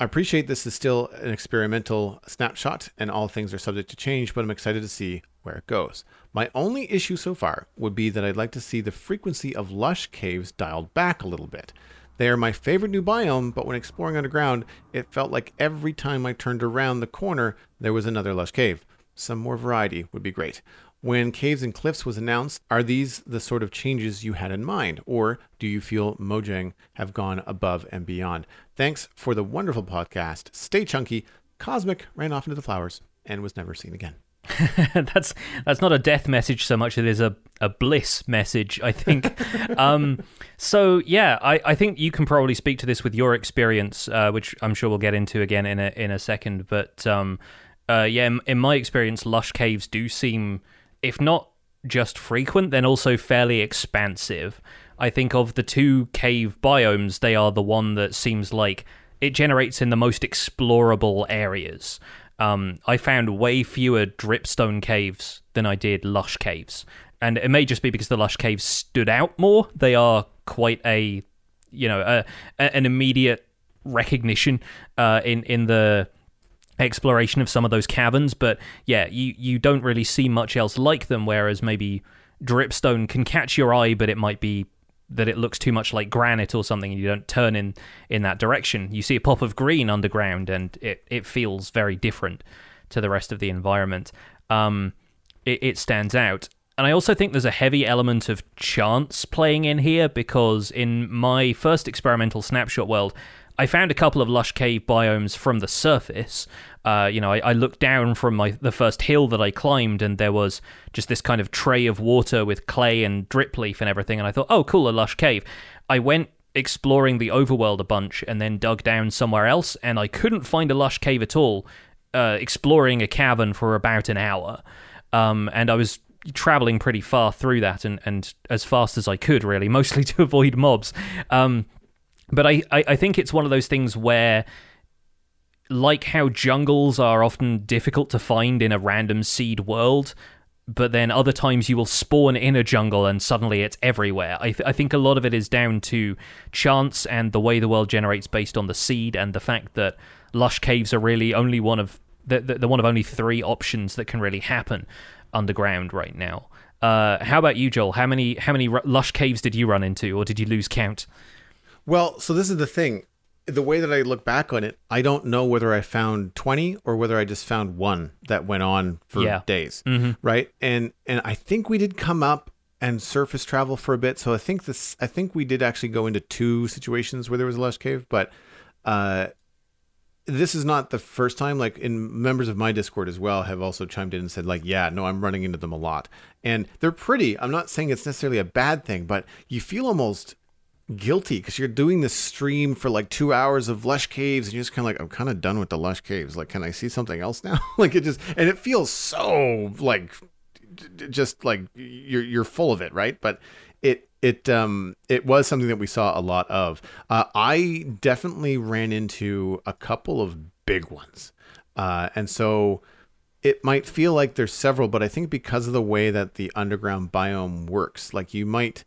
I appreciate this is still an experimental snapshot and all things are subject to change, but I'm excited to see where it goes. My only issue so far would be that I'd like to see the frequency of lush caves dialed back a little bit. They are my favorite new biome, but when exploring underground, it felt like every time I turned around the corner, there was another lush cave. Some more variety would be great. When Caves and Cliffs was announced, are these the sort of changes you had in mind, or do you feel Mojang have gone above and beyond? Thanks for the wonderful podcast. Stay chunky. Cosmic ran off into the flowers and was never seen again. that's that's not a death message so much as it is a, a bliss message, I think. um, so yeah, I, I think you can probably speak to this with your experience, uh, which I'm sure we'll get into again in a in a second. But um, uh, yeah, in, in my experience, lush caves do seem, if not just frequent, then also fairly expansive. I think of the two cave biomes, they are the one that seems like it generates in the most explorable areas. Um, I found way fewer dripstone caves than I did lush caves, and it may just be because the lush caves stood out more. They are quite a, you know, a, a, an immediate recognition uh, in in the exploration of some of those caverns. But yeah, you you don't really see much else like them. Whereas maybe dripstone can catch your eye, but it might be that it looks too much like granite or something and you don't turn in in that direction. You see a pop of green underground and it, it feels very different to the rest of the environment. Um, it, it stands out. And I also think there's a heavy element of chance playing in here because in my first experimental snapshot world, I found a couple of lush cave biomes from the surface. Uh, you know, I, I, looked down from my the first hill that I climbed, and there was just this kind of tray of water with clay and drip leaf and everything. And I thought, oh, cool, a lush cave. I went exploring the overworld a bunch, and then dug down somewhere else, and I couldn't find a lush cave at all. Uh, exploring a cavern for about an hour, um, and I was traveling pretty far through that, and and as fast as I could, really, mostly to avoid mobs. Um, but I, I, I think it's one of those things where like how jungles are often difficult to find in a random seed world, but then other times you will spawn in a jungle and suddenly it's everywhere. I, th- I think a lot of it is down to chance and the way the world generates based on the seed and the fact that lush caves are really only one of the, the, the one of only three options that can really happen underground right now. Uh, how about you, Joel? How many how many lush caves did you run into, or did you lose count? Well, so this is the thing. The way that I look back on it, I don't know whether I found 20 or whether I just found one that went on for yeah. days. Mm-hmm. Right? And and I think we did come up and surface travel for a bit. So I think this I think we did actually go into two situations where there was a lush cave, but uh this is not the first time like in members of my discord as well have also chimed in and said like yeah no i'm running into them a lot and they're pretty i'm not saying it's necessarily a bad thing but you feel almost guilty because you're doing this stream for like two hours of lush caves and you're just kind of like i'm kind of done with the lush caves. Like can i see something else now? Like it just and it feels so like just like you're you're full of it right? But it it um it was something that we saw a lot of. Uh, i definitely ran into a couple of big ones. Uh, and so it might feel like there's several but i think because of the way that the underground biome works like you might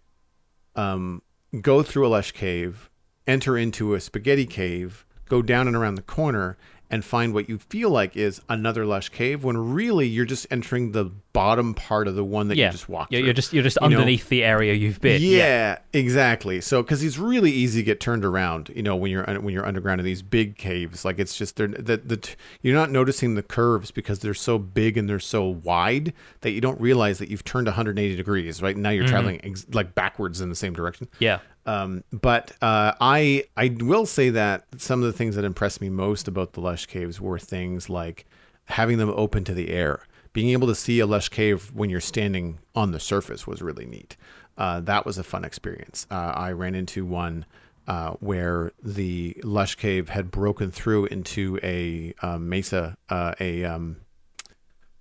um go through a lush cave, enter into a spaghetti cave, go down and around the corner, and find what you feel like is another lush cave when really you're just entering the bottom part of the one that yeah. you just walked yeah. You're just you're just you underneath know? the area you've been. Yeah, yeah. exactly. So because it's really easy to get turned around, you know, when you're when you're underground in these big caves. Like it's just they're that the, the you're not noticing the curves because they're so big and they're so wide that you don't realize that you've turned 180 degrees. Right now you're mm-hmm. traveling ex- like backwards in the same direction. Yeah. Um, but uh, I I will say that some of the things that impressed me most about the lush caves were things like having them open to the air. Being able to see a lush cave when you're standing on the surface was really neat. Uh, that was a fun experience. Uh, I ran into one uh, where the lush cave had broken through into a um, mesa, uh, a um,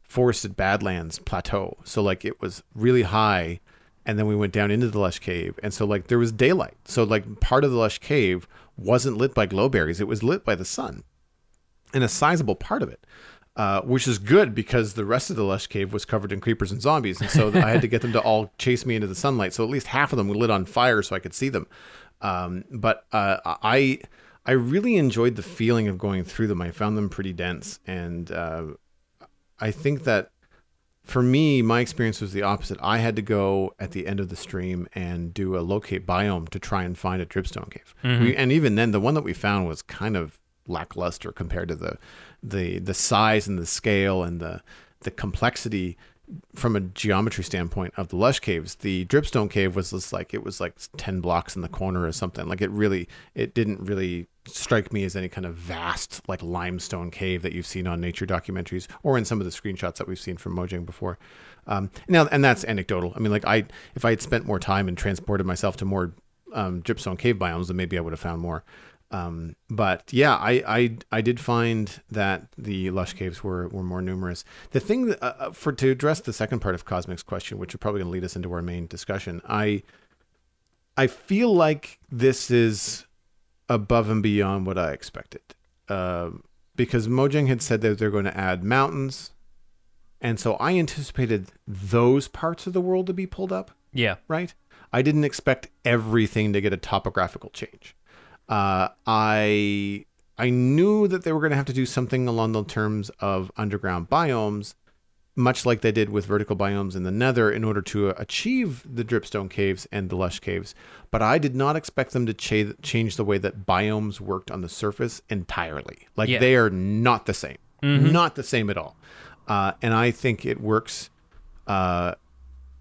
forested badlands plateau. So like it was really high and then we went down into the lush cave. And so like there was daylight. So like part of the lush cave wasn't lit by glowberries. It was lit by the sun and a sizable part of it uh, which is good because the rest of the lush cave was covered in creepers and zombies. And so i had to get them to all chase me into the sunlight. So at least half of them were lit on fire so i could see them. Um, but uh, i I really enjoyed the feeling of going through them. I found them pretty dense, and uh, I think that for me, my experience was the opposite. I had to go at the end of the stream and do a locate biome to try and find a dripstone cave. Mm-hmm. We, and even then, the one that we found was kind of lackluster compared to the the the size and the scale and the the complexity from a geometry standpoint of the lush caves the dripstone cave was just like it was like 10 blocks in the corner or something. Like it really it didn't really strike me as any kind of vast like limestone cave that you've seen on nature documentaries or in some of the screenshots that we've seen from mojang before. Um, now and that's anecdotal. I mean like i if i had spent more time and transported myself to more um, dripstone cave biomes then maybe i would have found more um, but yeah, I, I I did find that the lush caves were, were more numerous. The thing that, uh, uh for to address the second part of Cosmic's question, which is probably going to lead us into our main discussion, I I feel like this is above and beyond what I expected, uh, because Mojang had said that they're going to add mountains, and so I anticipated those parts of the world to be pulled up. Yeah, right. I didn't expect everything to get a topographical change. Uh, I I knew that they were going to have to do something along the terms of underground biomes, much like they did with vertical biomes in the Nether, in order to achieve the dripstone caves and the lush caves. But I did not expect them to cha- change the way that biomes worked on the surface entirely. Like Yeah. they are not the same, not the same at all. Uh, and I think it works uh,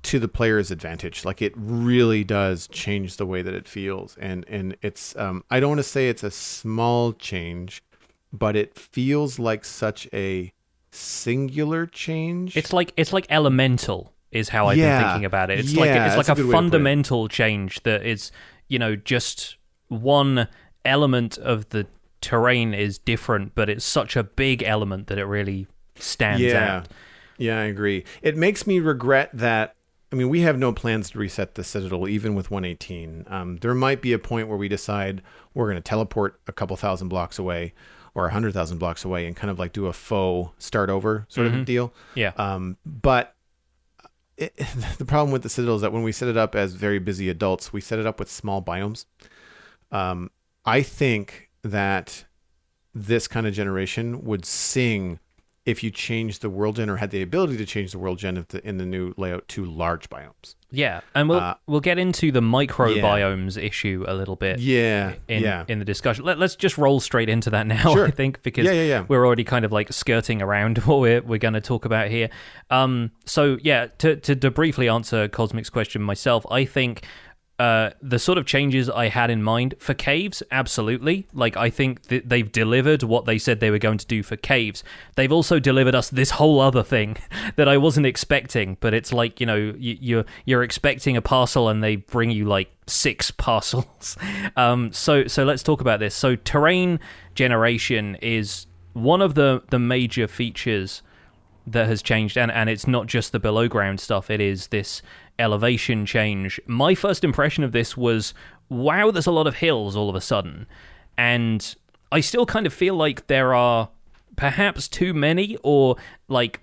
to the player's advantage. Like it really does change the way that it feels, and and it's um, I don't want to say it's a small change, but it feels like such a singular change. it's like it's like elemental is how I've Yeah. been thinking about it. It's like it's like a a, good way to put it. fundamental change that is you know just one element of the terrain is different, but it's such a big element that it really stands yeah, out. yeah, I agree. It makes me regret that. I mean, we have no plans to reset the Citadel, even with 118. Um, there might be a point where we decide we're going to teleport a couple thousand blocks away or a hundred thousand blocks away and kind of like do a faux start over sort of deal. Yeah. Um, but it, the problem with the Citadel is that when we set it up as very busy adults, we set it up with small biomes. Um, I think that this kind of generation would sing if you changed the world gen or had the ability to change the world gen of the, in the new layout to large biomes. Yeah, and we'll Uh, we'll get into the microbiomes issue a little bit. Yeah, in yeah. in the discussion. Let, us just roll straight into that now. Sure. I think because Yeah, yeah, yeah. we're already kind of like skirting around what we're we're going to talk about here. Um, so yeah, to, to to briefly answer Cosmic's question myself, I think. Uh, the sort of changes I had in mind for caves, absolutely. Like, I think they've delivered what they said they were going to do for caves. They've also delivered us this whole other thing that I wasn't expecting. But it's like you know, you, you're you're expecting a parcel and they bring you like six parcels. Um, so so let's talk about this. So terrain generation is one of the the major features that has changed and and it's not just the below ground stuff it is this elevation change my first impression of this was wow there's a lot of hills all of a sudden and i still kind of feel like there are perhaps too many or like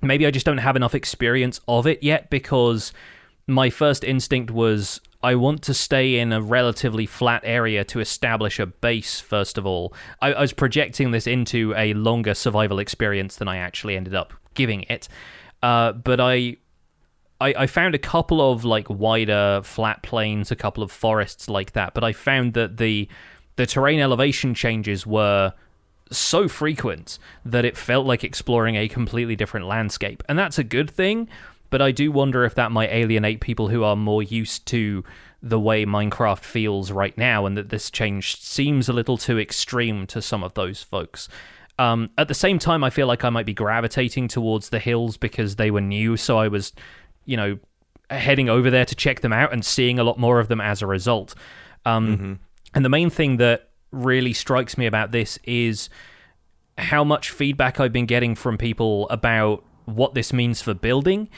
maybe I just don't have enough experience of it yet because my first instinct was I want to stay in a relatively flat area to establish a base, first of all. I, I was projecting this into a longer survival experience than I actually ended up giving it. Uh, but I, I I found a couple of like wider flat plains, a couple of forests like that, but I found that the the terrain elevation changes were so frequent that it felt like exploring a completely different landscape. And that's a good thing, but I do wonder if that might alienate people who are more used to the way Minecraft feels right now and that this change seems a little too extreme to some of those folks. Um, at the same time, I feel like I might be gravitating towards the hills because they were new, so I was, you know, heading over there to check them out and seeing a lot more of them as a result. Um, And the main thing that really strikes me about this is how much feedback I've been getting from people about what this means for building.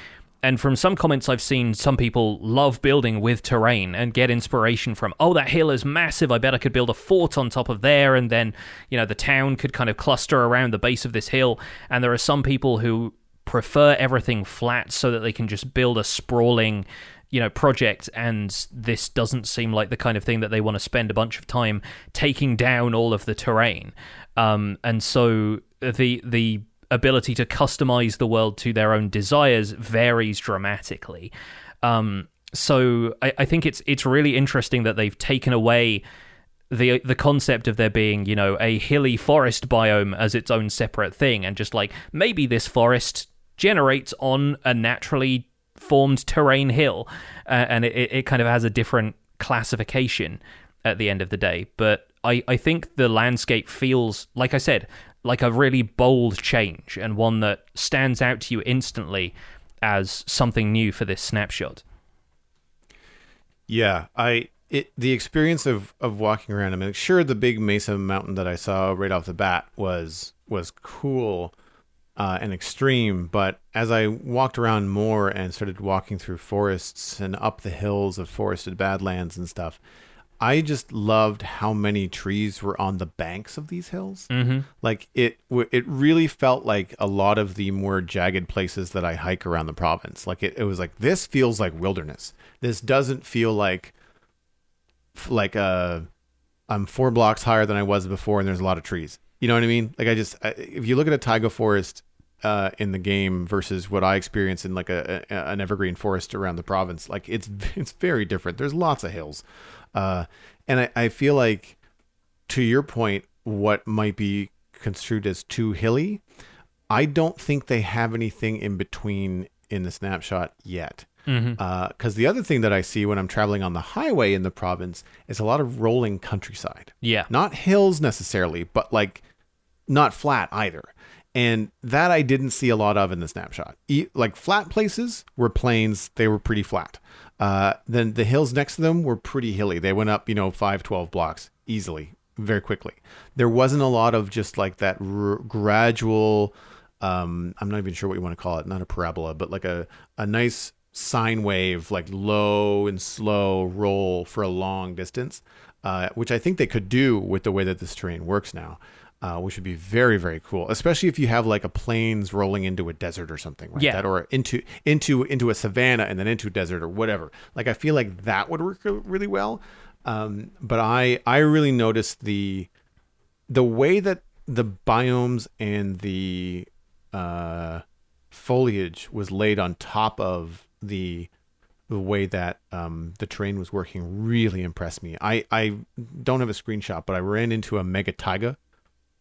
And from some comments I've seen, some people love building with terrain and get inspiration from, oh, that hill is massive. I bet I could build a fort on top of there. And then, you know, the town could kind of cluster around the base of this hill. And there are some people who prefer everything flat so that they can just build a sprawling, you know project and this doesn't seem like the kind of thing that they want to spend a bunch of time taking down all of the terrain. Um, and so the the ability to customize the world to their own desires varies dramatically. Um, so I, I think it's it's really interesting that they've taken away the the concept of there being you know a hilly forest biome as its own separate thing and just like maybe this forest generates on a naturally formed terrain hill uh, and it, it kind of has a different classification at the end of the day but I, I think the landscape feels like i said like a really bold change and one that stands out to you instantly as something new for this snapshot yeah i it the experience of of walking around. I mean, sure, the big Mesa Mountain that I saw right off the bat was was cool uh, and extreme. But as I walked around more and started walking through forests and up the hills of forested Badlands and stuff, I just loved how many trees were on the banks of these hills. Mm-hmm. Like it, it really felt like a lot of the more jagged places that I hike around the province. Like it, it was like this feels like wilderness. This doesn't feel like like uh I'm four blocks higher than I was before, and there's a lot of trees. You know what I mean? Like I just I, if you look at a taiga forest uh, in the game versus what I experience in like a, a, an evergreen forest around the province, like it's it's very different. There's lots of hills, uh, and I, I feel like to your point, what might be construed as too hilly, I don't think they have anything in between in the snapshot yet. Because mm-hmm. uh, the other thing that I see when I'm traveling on the highway in the province is a lot of rolling countryside. Yeah. Not hills necessarily, but like not flat either. And that I didn't see a lot of in the snapshot. Like flat places were plains, they were pretty flat. Uh, then the hills next to them were pretty hilly. They went up, you know, 5, 12 blocks easily, very quickly. There wasn't a lot of just like that r- gradual, um, I'm not even sure what you want to call it, not a parabola, but like a, a nice sine wave, like low and slow roll for a long distance, uh, which I think they could do with the way that this terrain works now. Uh, which would be very very cool, especially if you have like a plains rolling into a desert or something like Yeah. that, or into into into a savanna and then into a desert or whatever. Like I feel like that would work really well. Um, but I I really noticed the the way that the biomes and the uh, foliage was laid on top of the the way that um, the terrain was working really impressed me. I, I don't have a screenshot, but I ran into a mega taiga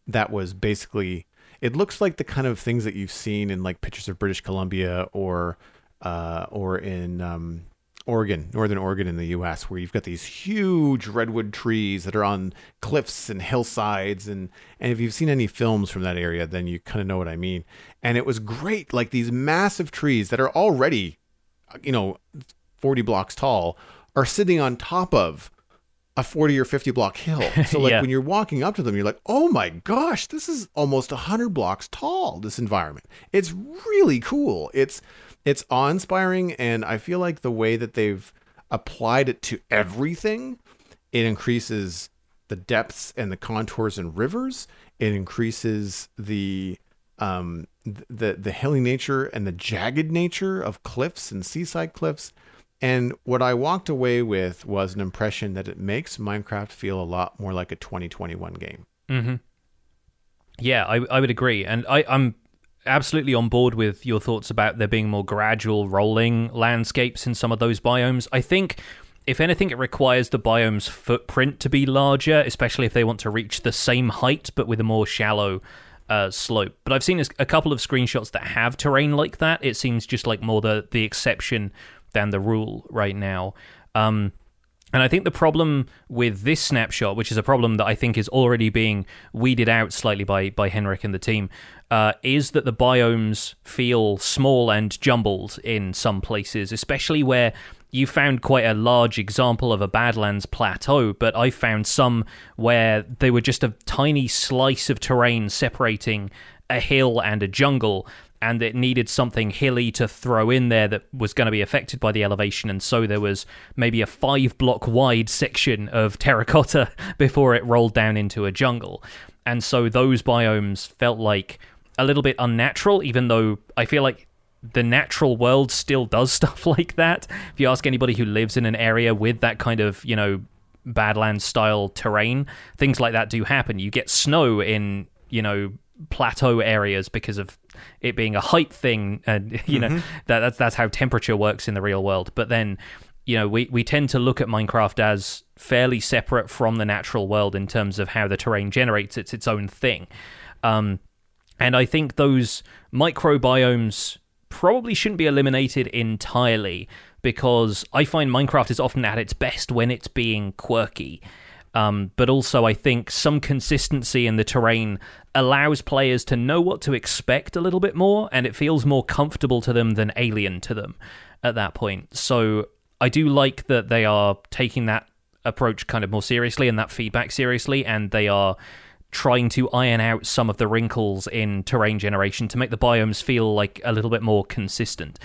that was basically it looks like the kind of things that you've seen in like pictures of British Columbia or uh, or in um, Oregon, northern Oregon in the U.S., where you've got these huge redwood trees that are on cliffs and hillsides, and and if you've seen any films from that area, then you kind of know what I mean. And it was great, like these massive trees that are already, you know, forty blocks tall, are sitting on top of a 40 or 50 block hill. So like Yeah. when you're walking up to them, you're like, "Oh my gosh, this is almost 100 blocks tall this environment." It's really cool. It's it's awe-inspiring and I feel like the way that they've applied it to everything, it increases the depths and the contours and rivers. It increases the um the the hilly nature and the jagged nature of cliffs and seaside cliffs. And what I walked away with was an impression that it makes Minecraft feel a lot more like a 2021 game. Mm-hmm. Yeah, I, I would agree, and I, I'm absolutely on board with your thoughts about there being more gradual rolling landscapes in some of those biomes. I think. If anything, it requires the biome's footprint to be larger, especially if they want to reach the same height but with a more shallow uh, slope. But I've seen a, couple of screenshots that have terrain like that. It seems just like more the, the exception than the rule right now. Um, and I think the problem with this snapshot, which is a problem that I think is already being weeded out slightly by by Henrik and the team, uh, is that the biomes feel small and jumbled in some places, especially where you found quite a large example of a Badlands plateau, but I found some where they were just a tiny slice of terrain separating a hill and a jungle and it needed something hilly to throw in there that was going to be affected by the elevation and so there was maybe a 5 block wide section of terracotta before it rolled down into a jungle and so those biomes felt like a little bit unnatural even though I feel like the natural world still does stuff like that. If you ask anybody who lives in an area with that kind of, you know, Badlands style terrain, things like that do happen. You get snow in, you know, plateau areas because of it being a height thing and you know mm-hmm. that that's that's how temperature works in the real world. But then, you know, we we tend to look at Minecraft as fairly separate from the natural world in terms of how the terrain generates it's its own thing. Um, and I think those microbiomes probably shouldn't be eliminated entirely because I find Minecraft is often at its best when it's being quirky. Um, but also, I think some consistency in the terrain allows players to know what to expect a little bit more, and it feels more comfortable to them than alien to them at that point. So, I do like that they are taking that approach kind of more seriously and that feedback seriously, and they are trying to iron out some of the wrinkles in terrain generation to make the biomes feel like a little bit more consistent.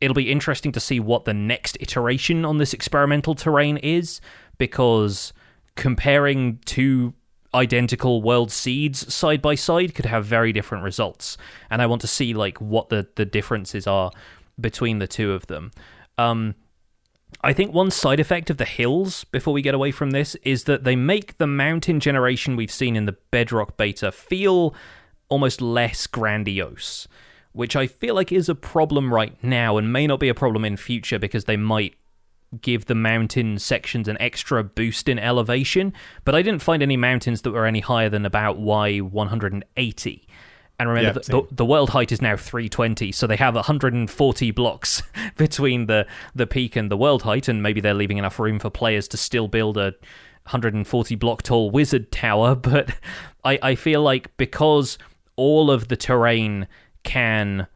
It'll be interesting to see what the next iteration on this experimental terrain is because comparing two identical world seeds side by side could have very different results. And i want to see like what the the differences are between the two of them. Um I think one side effect of the hills, before we get away from this, is that they make the mountain generation we've seen in the Bedrock beta feel almost less grandiose, which I feel like is a problem right now and may not be a problem in future because they might give the mountain sections an extra boost in elevation. But I didn't find any mountains that were any higher than about Y180. And remember, yeah, the, the, world height is now 320, so they have 140 blocks between the, the peak and the world height, and maybe they're leaving enough room for players to still build a 140 block tall wizard tower. But I, I feel like because all of the terrain can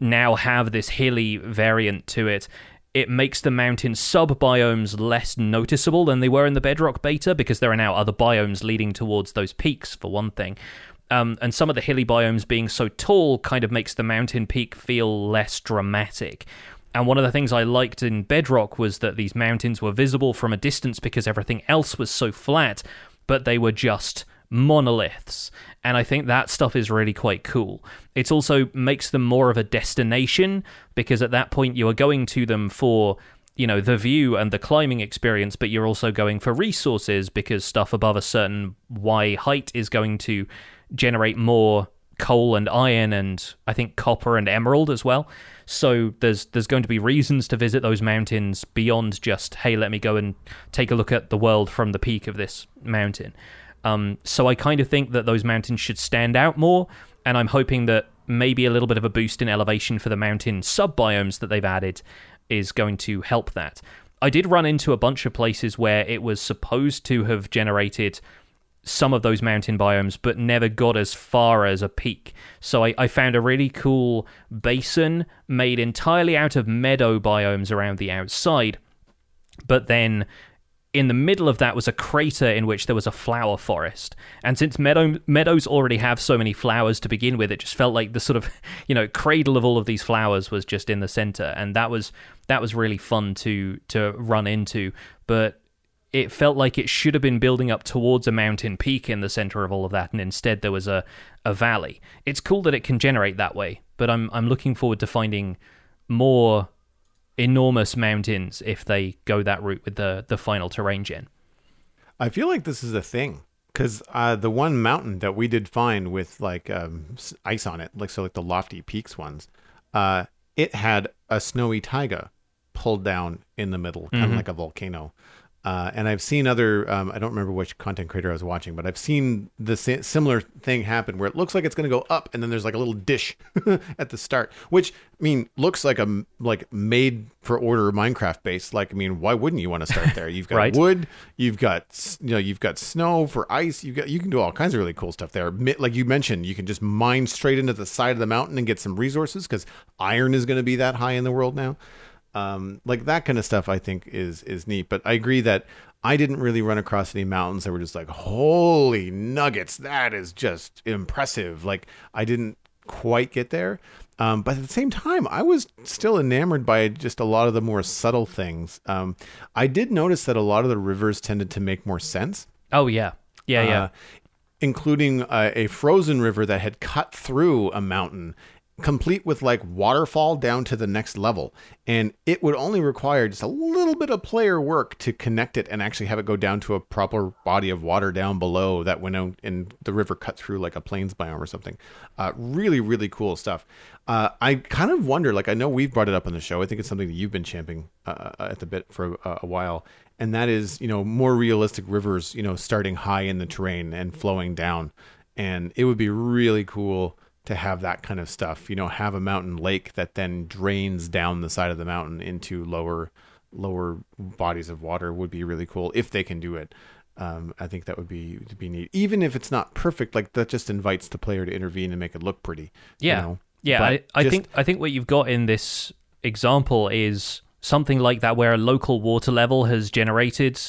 now have this hilly variant to it, it makes the mountain sub biomes less noticeable than they were in the Bedrock beta because there are now other biomes leading towards those peaks, for one thing. Um, and some of the hilly biomes being so tall kind of makes the mountain peak feel less dramatic. And one of the things I liked in Bedrock was that these mountains were visible from a distance because everything else was so flat, but they were just monoliths. And I think that stuff is really quite cool. It also makes them more of a destination because at that point you are going to them for you know the view and the climbing experience but you're also going for resources because stuff above a certain y height is going to generate more coal and iron and I think copper and emerald as well. So there's there's going to be reasons to visit those mountains beyond just hey let me go and take a look at the world from the peak of this mountain. Um, so I kind of think that those mountains should stand out more, and I'm hoping that maybe a little bit of a boost in elevation for the mountain subbiomes that they've added is going to help that. I did run into a bunch of places where it was supposed to have generated some of those mountain biomes, but never got as far as a peak. So I, I, found a really cool basin made entirely out of meadow biomes around the outside. But then in the middle of that was a crater in which there was a flower forest. And since meadow, meadows already have so many flowers to begin with, it just felt like the sort of, you know, cradle of all of these flowers was just in the center. And that was that was really fun to to run into. But it felt like it should have been building up towards a mountain peak in the center of all of that, and instead there was a, a valley. It's cool that it can generate that way, but I'm I'm looking forward to finding more enormous mountains if they go that route with the the final terrain gen. I feel like this is a thing because uh, the one mountain that we did find with like um, ice on it, like so like the lofty peaks ones, uh, it had a snowy taiga pulled down in the middle, kind of mm-hmm. like a volcano. Uh, and I've seen other, um, I don't remember which content creator I was watching, but I've seen the sa- similar thing happen where it looks like it's going to go up and then there's like a little dish at the start, which I mean, looks like a like made for order Minecraft base. Like, I mean, why wouldn't you want to start there? You've got right. wood, you've got, you know, you've got snow for ice. You got, you can do all kinds of really cool stuff there. Like you mentioned, you can just mine straight into the side of the mountain and get some resources because iron is going to be that high in the world now. Um, like that kind of stuff, I think is is neat. But I agree that I didn't really run across any mountains that were just like, holy nuggets, that is just impressive. Like I didn't quite get there. Um, but at the same time, I was still enamored by just a lot of the more subtle things. Um, I did notice that a lot of the rivers tended to make more sense. Oh yeah, yeah, yeah. Uh, including uh, a frozen river that had cut through a mountain complete with like waterfall down to the next level. And it would only require just a little bit of player work to connect it and actually have it go down to a proper body of water down below that went out and the river cut through like a plains biome or something. Uh, really, really cool stuff. Uh, I kind of wonder, like, I know we've brought it up on the show. I think it's something that you've been champing uh, uh at the bit for a while. And that is, you know, more realistic rivers, you know, starting high in the terrain and flowing down. And it would be really cool to have that kind of stuff. You know, have a mountain lake that then drains down the side of the mountain into lower lower bodies of water would be really cool if they can do it. Um, I think that would be to be neat. Even if it's not perfect, like that just invites the player to intervene and make it look pretty. Yeah, you know? yeah. I, I just, think I think what you've got in this example is something like that, where a local water level has generated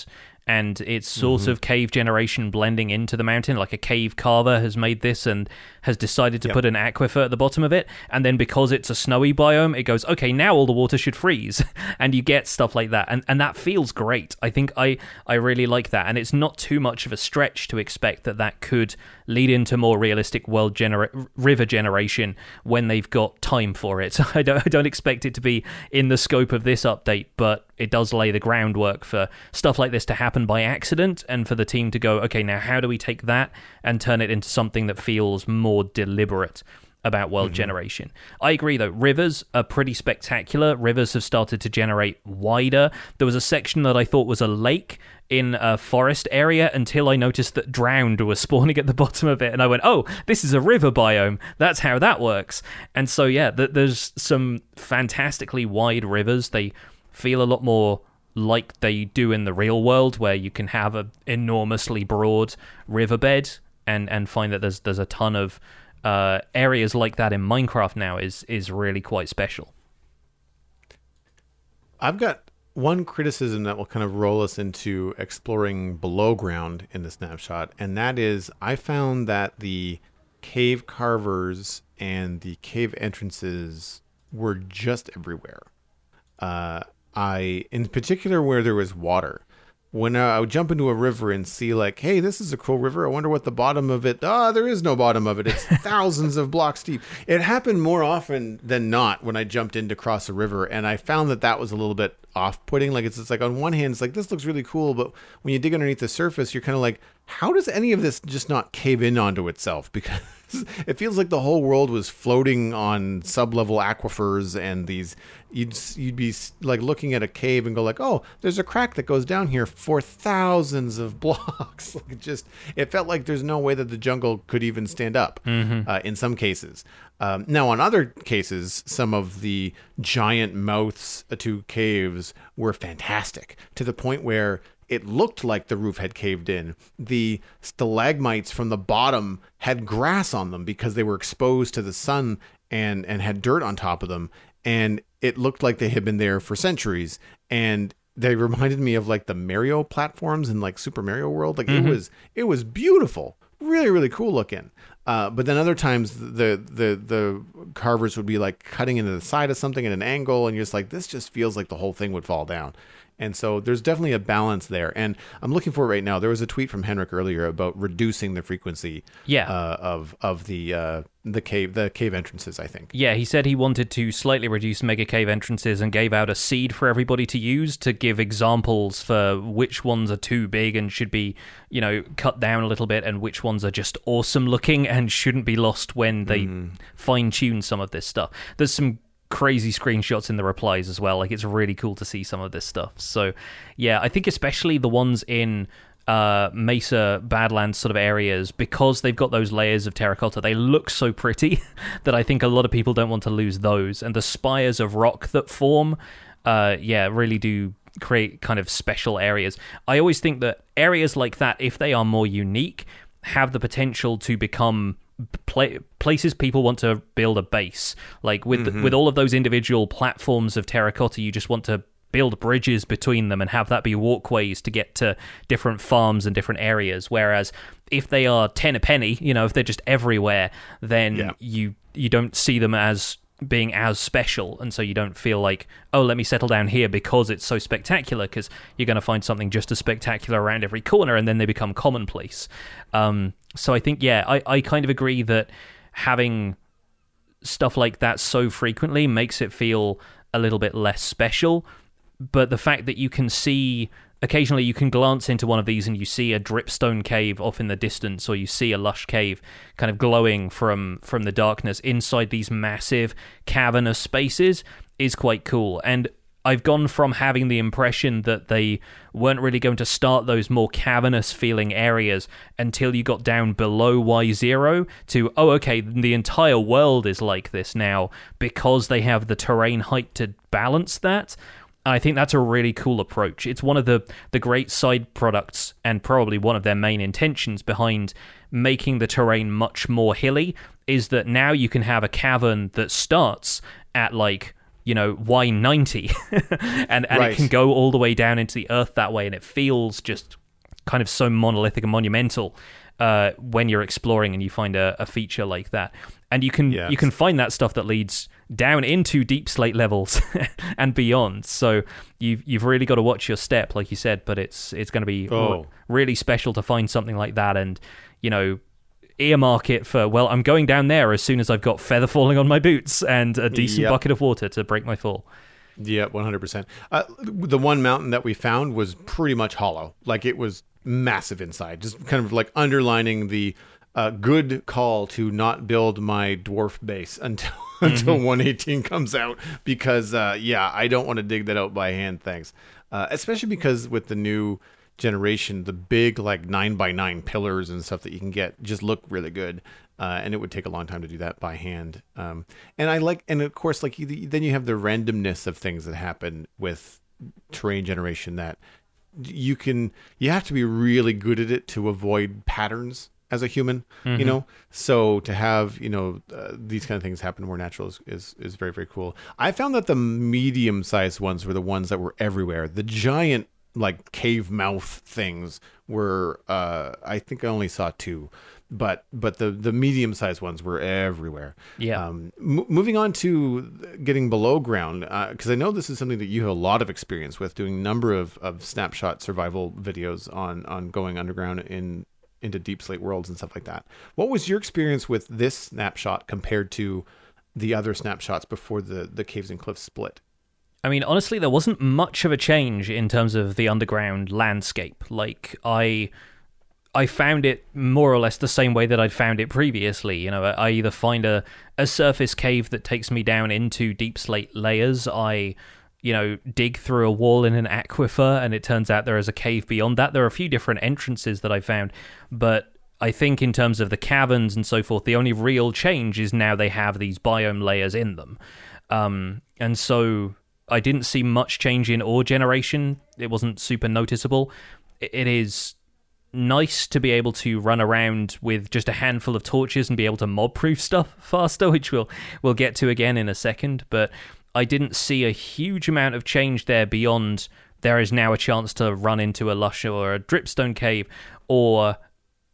and it's sort mm-hmm. of cave generation blending into the mountain. Like a cave carver has made this and has decided to yep. put an aquifer at the bottom of it. And then because it's a snowy biome, it goes, okay, now all the water should freeze. and you get stuff like that. And, and that feels great. I think I, I really like that. And it's not too much of a stretch to expect that that could lead into more realistic world genera- river generation when they've got time for it. I don't, I don't expect it to be in the scope of this update, but it does lay the groundwork for stuff like this to happen by accident and for the team to go, okay, now how do we take that and turn it into something that feels more deliberate? about world mm-hmm. generation. I agree though, rivers are pretty spectacular. Rivers have started to generate wider. There was a section that I thought was a lake in a forest area until I noticed that drowned was spawning at the bottom of it and I went, "Oh, this is a river biome. That's how that works." And so yeah, th- there's some fantastically wide rivers. They feel a lot more like they do in the real world, where you can have an enormously broad riverbed and and find that there's there's a ton of uh, areas like that in Minecraft now is is really quite special. I've got one criticism that will kind of roll us into exploring below ground in the snapshot, and that is I found that the cave carvers and the cave entrances were just everywhere. Uh, I, in particular, where there was water, when I would jump into a river and see like, hey, this is a cool river. I wonder what the bottom of it. Ah, oh, there is no bottom of it. It's thousands of blocks deep. It happened more often than not when I jumped in to cross a river, and I found that that was a little bit off-putting. Like it's, it's like on one hand, it's like this looks really cool, but when you dig underneath the surface, you're kind of like, how does any of this just not cave in onto itself? Because it feels like the whole world was floating on sub-level aquifers and these you'd you'd be like looking at a cave and go like oh there's a crack that goes down here for thousands of blocks like it just it felt like there's no way that the jungle could even stand up mm-hmm. uh, in some cases um, now on other cases some of the giant mouths to caves were fantastic to the point where it looked like the roof had caved in. The stalagmites from the bottom had grass on them because they were exposed to the sun and and had dirt on top of them. And it looked like they had been there for centuries. And they reminded me of like the Mario platforms in like Super Mario World. Like mm-hmm. it was it was beautiful. Really really cool looking. Uh, but then other times the the the carvers would be like cutting into the side of something at an angle and you're just like this just feels like the whole thing would fall down and so there's definitely a balance there. And I'm looking for it right now. There was a tweet from Henrik earlier about reducing the frequency yeah. Uh, of of the uh, the cave the cave entrances, I think. Yeah, he said he wanted to slightly reduce mega cave entrances and gave out a seed for everybody to use to give examples for which ones are too big and should be, you know, cut down a little bit and which ones are just awesome looking and shouldn't be lost when they mm. fine tune some of this stuff. There's some crazy screenshots in the replies as well. Like it's really cool to see some of this stuff. So yeah, I think especially the ones in uh, Mesa Badlands sort of areas because they've got those layers of terracotta. They look so pretty that I think a lot of people don't want to lose those. And the spires of rock that form, uh, yeah, really do create kind of special areas. I always think that areas like that, if they are more unique, have the potential to become places people want to build a base. Like with mm-hmm. with all of those individual platforms of terracotta, you just want to build bridges between them and have that be walkways to get to different farms and different areas. Whereas if they are ten a penny, you know, if they're just everywhere, then yeah. you you don't see them as being as special and so you don't feel like oh let me settle down here because it's so spectacular because you're going to find something just as spectacular around every corner and then they become commonplace um, so i think yeah I, I kind of agree that having stuff like that so frequently makes it feel a little bit less special. But the fact that you can see occasionally you can glance into one of these and you see a dripstone cave off in the distance or you see a lush cave kind of glowing from from the darkness inside these massive cavernous spaces is quite cool and I've gone from having the impression that they weren't really going to start those more cavernous feeling areas until you got down below Y0 to, oh, okay, the entire world is like this now because they have the terrain height to balance that. I think that's a really cool approach. It's one of the, the great side products and probably one of their main intentions behind making the terrain much more hilly is that now you can have a cavern that starts at like you know y90 and and Right. it can go all the way down into the earth that way and it feels just kind of so monolithic and monumental uh, when you're exploring and you find a, a feature like that and you can Yes. you can find that stuff that leads down into deep slate levels and beyond so you've you've really got to watch your step like you said but it's it's going to be Oh. really special to find something like that and you know earmark it for well i'm going down there as soon as i've got feather falling on my boots and a decent Yep. bucket of water to break my fall Yeah, one hundred percent. Uh, The one mountain that we found was pretty much hollow. Like it was massive inside, just kind of like underlining the uh, good call to not build my dwarf base until until one eighteen comes out. Because uh, yeah, I don't want to dig that out by hand. Thanks. Uh, especially because with the new generation, the big like nine by nine pillars and stuff that you can get just look really good. Uh, and it would take a long time to do that by hand. Um, and I like, and of course, like you, then you have the randomness of things that happen with terrain generation that you can, you have to be really good at it to avoid patterns as a human, you know. So to have you know uh, these kind of things happen more natural is, is is very very cool. I found that the medium sized ones were the ones that were everywhere. The giant like cave mouth things were uh I think I only saw two but but the the medium sized ones were everywhere Yeah. um m- moving on to getting below ground because I know this is something that you have a lot of experience with doing a number of of snapshot survival videos on on going underground in into deep slate worlds and stuff like that what was your experience with this snapshot compared to the other snapshots before the the caves and cliffs split I mean, honestly, there wasn't much of a change in terms of the underground landscape. Like I, I found it more or less the same way that I'd found it previously. You know, I either find a a surface cave that takes me down into deep slate layers. I, you know, dig through a wall in an aquifer, and it turns out there is a cave beyond that. There are a few different entrances that I found, but I think in terms of the caverns and so forth, the only real change is now they have these biome layers in them. Um, and so I didn't see much change in ore generation. It wasn't super noticeable. It is nice to be able to run around with just a handful of torches and be able to mob proof stuff faster, which we'll we'll get to again in a second. But I didn't see a huge amount of change there beyond there is now a chance to run into a lush or a dripstone cave or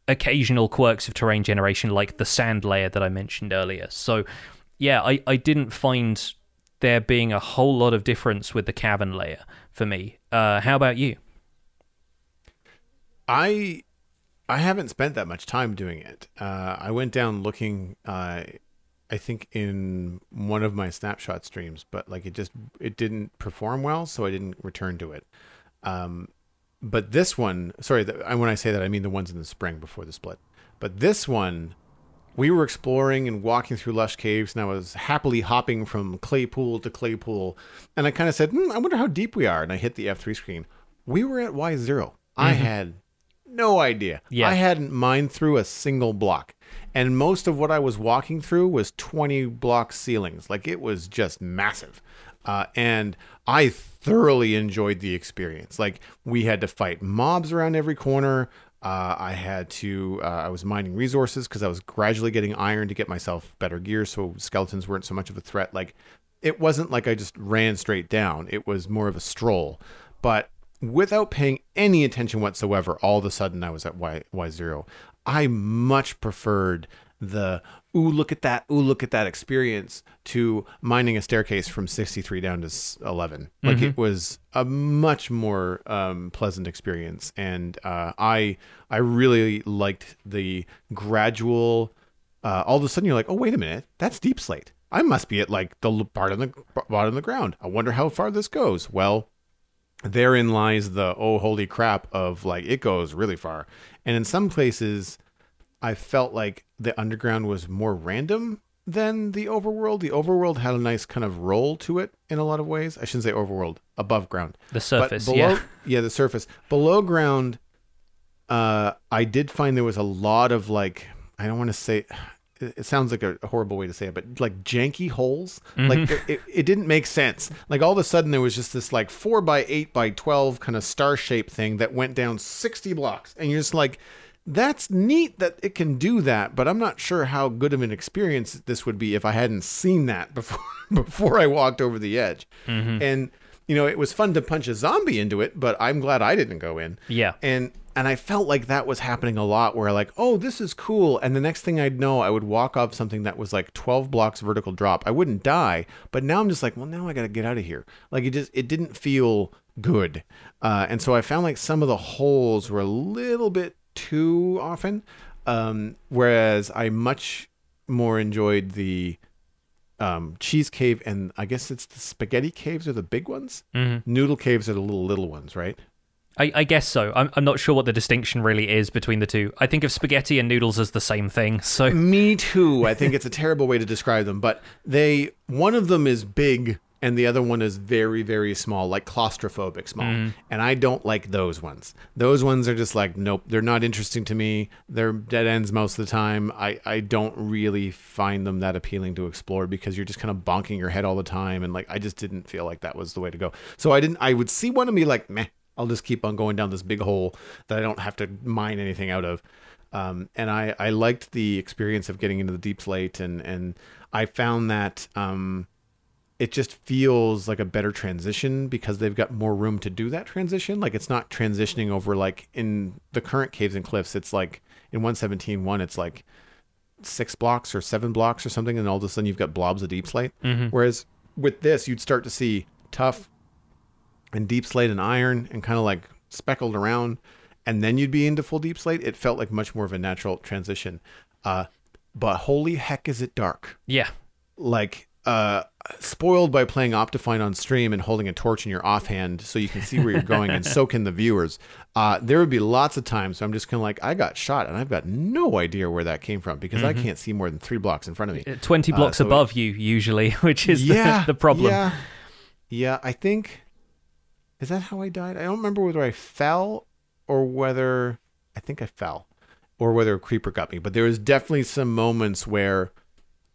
occasional quirks of terrain generation like the sand layer that I mentioned earlier. So yeah, I, I didn't find there being a whole lot of difference with the cavern layer for me. Uh, how about you? I I haven't spent that much time doing it. Uh, I went down looking. Uh, I think in one of my snapshot streams, but like it just it didn't perform well, so I didn't return to it. Um, but this one, sorry, the, when I say that, I mean the ones in the spring before the split. But this one, we were exploring and walking through lush caves, and I was happily hopping from clay pool to clay pool, and I kind of said, hmm, "I wonder how deep we are," and I hit the F three screen. We were at Y 0 I had no idea. Yeah. I hadn't mined through a single block. And most of what I was walking through was 20 block ceilings. Like it was just massive. Uh, and I thoroughly enjoyed the experience. Like we had to fight mobs around every corner. Uh, I had to, uh, I was mining resources because I was gradually getting iron to get myself better gear so skeletons weren't so much of a threat. Like it wasn't like I just ran straight down, it was more of a stroll. But without paying any attention whatsoever, all of a sudden I was at Y Y zero. I much preferred the ooh look at that ooh look at that experience to mining a staircase from 63 down to s- 11 like it was a much more um, pleasant experience and uh, i i really liked the gradual uh, all of a sudden you're like oh wait a minute that's deep slate I must be at like the part on the bottom of the ground. I wonder how far this goes. Well, therein lies the oh holy crap of like it goes really far. And in some places, I felt like the underground was more random than the overworld. The overworld had a nice kind of roll to it in a lot of ways. I shouldn't say overworld, above ground. The surface, But below, yeah. yeah, the surface. Below ground, uh, I did find there was a lot of like I don't want to say. It sounds like a horrible way to say it, but like janky holes. Mm-hmm. Like it, it, it didn't make sense. Like all of a sudden there was just this like four by eight by twelve kind of star shaped thing that went down sixty blocks, and you're just like, that's neat that it can do that, but I'm not sure how good of an experience this would be if I hadn't seen that before before I walked over the edge. Mm-hmm. And you know, it was fun to punch a zombie into it, but I'm glad I didn't go in. Yeah. And and I felt like that was happening a lot where like, oh, this is cool. And the next thing I'd know, I would walk off something that was like 12 blocks vertical drop. I wouldn't die, but now I'm just like, well, now I got to get out of here. Like it just it didn't feel good. Uh, and so I found like some of the holes were a little bit too often. Um, whereas I much more enjoyed the um, cheese cave and I guess it's the spaghetti caves are the big ones. Mm-hmm. Noodle caves are the little little ones, right? I, I guess so. I'm, I'm not sure what the distinction really is between the two. I think of spaghetti and noodles as the same thing. So Me too. I think it's a terrible way to describe them, but they one of them is big and the other one is very very small, like claustrophobic small. Mm. And I don't like those ones. Those ones are just like nope, they're not interesting to me. They're dead ends most of the time. I I don't really find them that appealing to explore because you're just kind of bonking your head all the time and like I just didn't feel like that was the way to go. So I didn't I would see one and be like, "Meh, I'll just keep on going down this big hole that I don't have to mine anything out of." um, and I, I liked the experience of getting into the deep slate and and I found that um, it just feels like a better transition because they've got more room to do that transition. Like it's not transitioning over like in the current caves and cliffs it's like in 117.1 it's like six blocks or seven blocks or something and all of a sudden you've got blobs of deep slate. Whereas with this you'd start to see tuff and deep slate and iron and kind of like speckled around and then you'd be into full deep slate it felt like much more of a natural transition. Uh but holy heck is it dark. Yeah, like uh spoiled by playing optifine on stream and holding a torch in your offhand so you can see where you're going and soak in the viewers. Uh there would be lots of times i'm just kind of like i got shot and i've got no idea where that came from because i can't see more than three blocks in front of me. 20 blocks so it- above you usually, which is yeah the, the problem. yeah. Yeah i think is that how i died? I don't remember whether i fell or whether i think i fell or whether a creeper got me. But there was definitely some moments where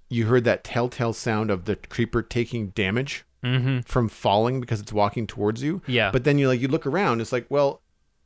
you heard that telltale sound of the creeper taking damage hmm from falling because it's walking towards you. Yeah. but then you like you look around it's like well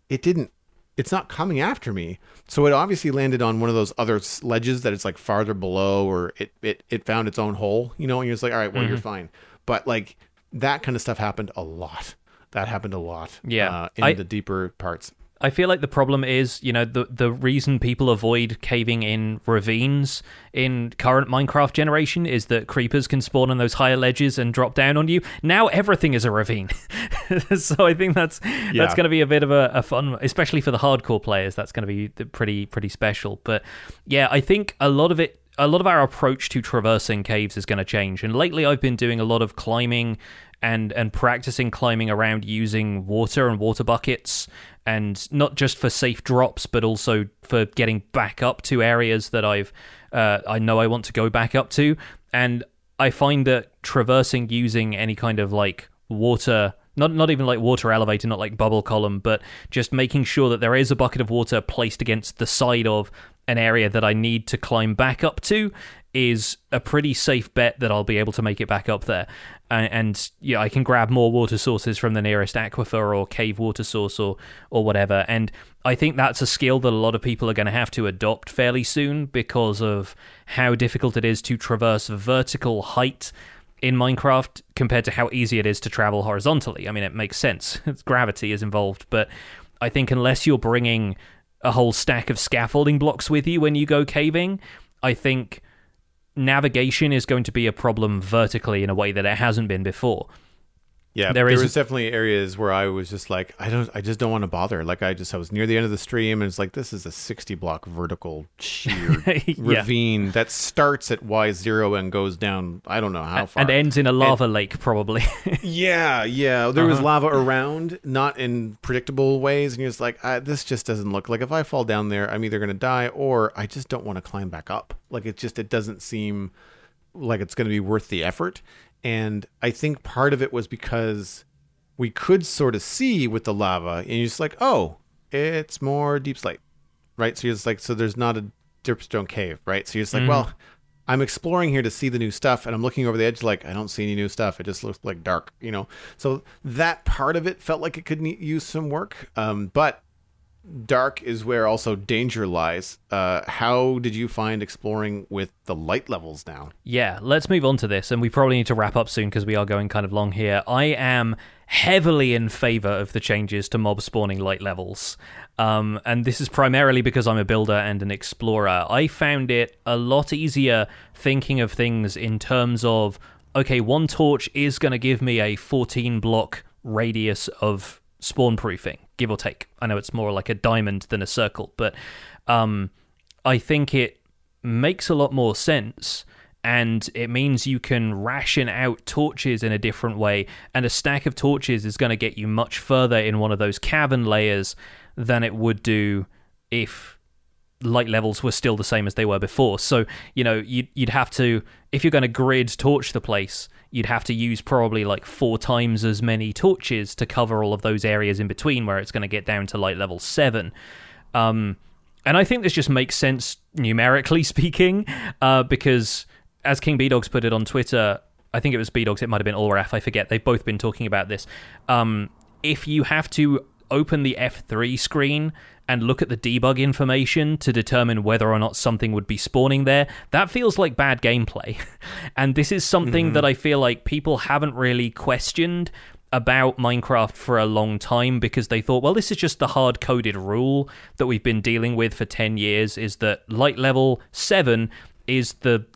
it didn't it's not coming after me. So it obviously landed on one of those other ledges that it's like farther below or it it, it found its own hole you know and you're just like all right well Mm-hmm. you're fine. But like that kind of stuff happened a lot that happened a lot Yeah. uh, in I- the deeper parts I feel like the problem is, you know, the the reason people avoid caving in ravines in current Minecraft generation is that creepers can spawn on those higher ledges and drop down on you. Now everything is a ravine, so I think that's Yeah. that's going to be a bit of a, a fun, especially for the hardcore players. That's going to be pretty pretty special. But yeah, I think a lot of it a lot of our approach to traversing caves is going to change. And lately, I've been doing a lot of climbing and and practicing climbing around using water and water buckets, and not just for safe drops, but also for getting back up to areas that I've uh, I know I want to go back up to. And I find that traversing using any kind of like water not not even like water elevator, not like bubble column, but just making sure that there is a bucket of water placed against the side of an area that I need to climb back up to is a pretty safe bet that I'll be able to make it back up there. And, and yeah, I can grab more water sources from the nearest aquifer or cave water source or or whatever. And I think that's a skill that a lot of people are going to have to adopt fairly soon because of how difficult it is to traverse vertical height in Minecraft compared to how easy it is to travel horizontally. I mean, it makes sense. Gravity is involved, but I think unless you're bringing a whole stack of scaffolding blocks with you when you go caving, I think navigation is going to be a problem vertically in a way that it hasn't been before. Yeah, There was definitely areas where I was just like, I don't, I just don't want to bother. Like I just, I was near the end of the stream, and it's like this is a sixty block vertical sheer Yeah. ravine that starts at Y zero and goes down. I don't know how far. and ends in a lava lake, probably. yeah, yeah. There Uh-huh. was lava around, not in predictable ways, and you're just like, I, this just doesn't look like if I fall down there, I'm either gonna die or I just don't want to climb back up. Like it just, it doesn't seem like it's going to be worth the effort. And I think part of it was because we could sort of see with the lava, and you're just like, oh, it's more deep slate, right? So you're just like, so there's not a dripstone cave, right? So you're just like, well, I'm exploring here to see the new stuff, and I'm looking over the edge, like I don't see any new stuff. It just looks like dark, you know. So that part of it felt like it could use some work, um, but dark is where also danger lies. Uh, how did you find exploring with the light levels now? Yeah, let's move on to this, and we probably need to wrap up soon because we are going kind of long here. I am heavily in favor of the changes to mob spawning light levels. Um, and this is primarily because I'm a builder and an explorer. I found it a lot easier thinking of things in terms of okay, one torch is going to give me a 14 block radius of spawn proofing, give or take. I know it's more like a diamond than a circle, but um, I think it makes a lot more sense and it means you can ration out torches in a different way and a stack of torches is going to get you much further in one of those cavern layers than it would do if light levels were still the same as they were before so you know you'd, you'd have to if you're going to grid torch the place you'd have to use probably like four times as many torches to cover all of those areas in between where it's going to get down to light level 7 um, and I think this just makes sense numerically speaking, uh, because as Kingbdogz put it on Twitter, I think it was Bdogz, it might have been Ulraf, I forget. They've both been talking about this. Um, if you have to open the F3 screen and look at the debug information to determine whether or not something would be spawning there, that feels like bad gameplay. and this is something that I feel like people haven't really questioned about Minecraft for a long time because they thought, well, this is just the hard coded rule that we've been dealing with for 10 years is that light level 7 is the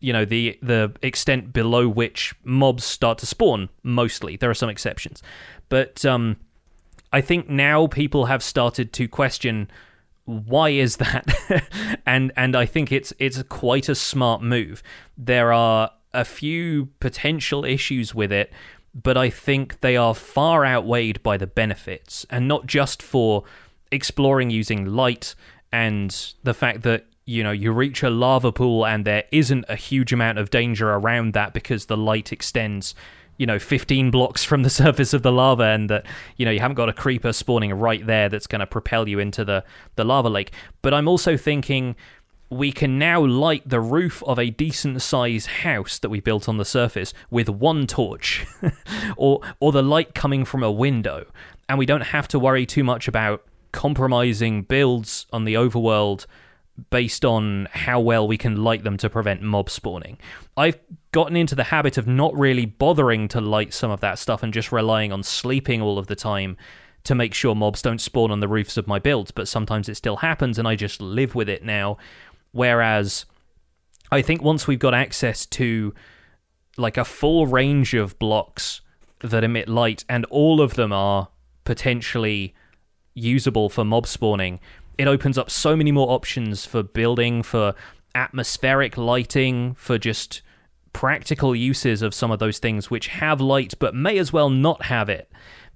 you know the the extent below which mobs start to spawn mostly. There are some exceptions. But um i think now people have started to question why is that? And and i think it's it's quite a smart move. There are a few potential issues with it but i think they are far outweighed by the benefits and not just for exploring using light and the fact that you know you reach a lava pool and there isn't a huge amount of danger around that because the light extends you know 15 blocks from the surface of the lava and that you know you haven't got a creeper spawning right there that's going to propel you into the the lava lake. But i'm also thinking we can now light the roof of a decent sized house that we built on the surface with one torch or or the light coming from a window. And we don't have to worry too much about compromising builds on the overworld based on how well we can light them to prevent mob spawning. I've gotten into the habit of not really bothering to light some of that stuff and just relying on sleeping all of the time to make sure mobs don't spawn on the roofs of my builds, but sometimes it still happens and I just live with it now. Whereas I think once we've got access to like a full range of blocks that emit light and all of them are potentially usable for mob spawning, it opens up so many more options for building, for atmospheric lighting, for just practical uses of some of those things which have light but may as well not have it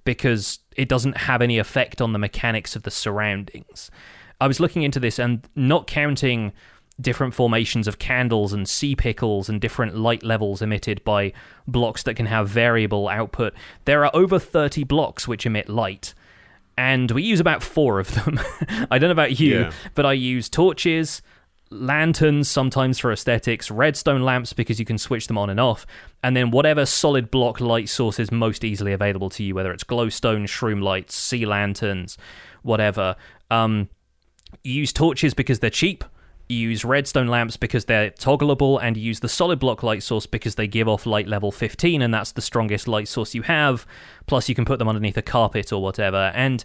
because it doesn't have any effect on the mechanics of the surroundings. I was looking into this and not counting different formations of candles and sea pickles and different light levels emitted by blocks that can have variable output. There are over 30 blocks which emit light and we use about four of them. I don't know about you, Yeah. but I use torches, lanterns, sometimes for aesthetics, redstone lamps because you can switch them on and off, and then whatever solid block light source is most easily available to you, whether it's glowstone, shroomlights, sea lanterns, whatever. Um, use torches because they're cheap. You use redstone lamps because they're toggleable, and you use the solid block light source because they give off light level 15, and that's the strongest light source you have. Plus, you can put them underneath a carpet or whatever. And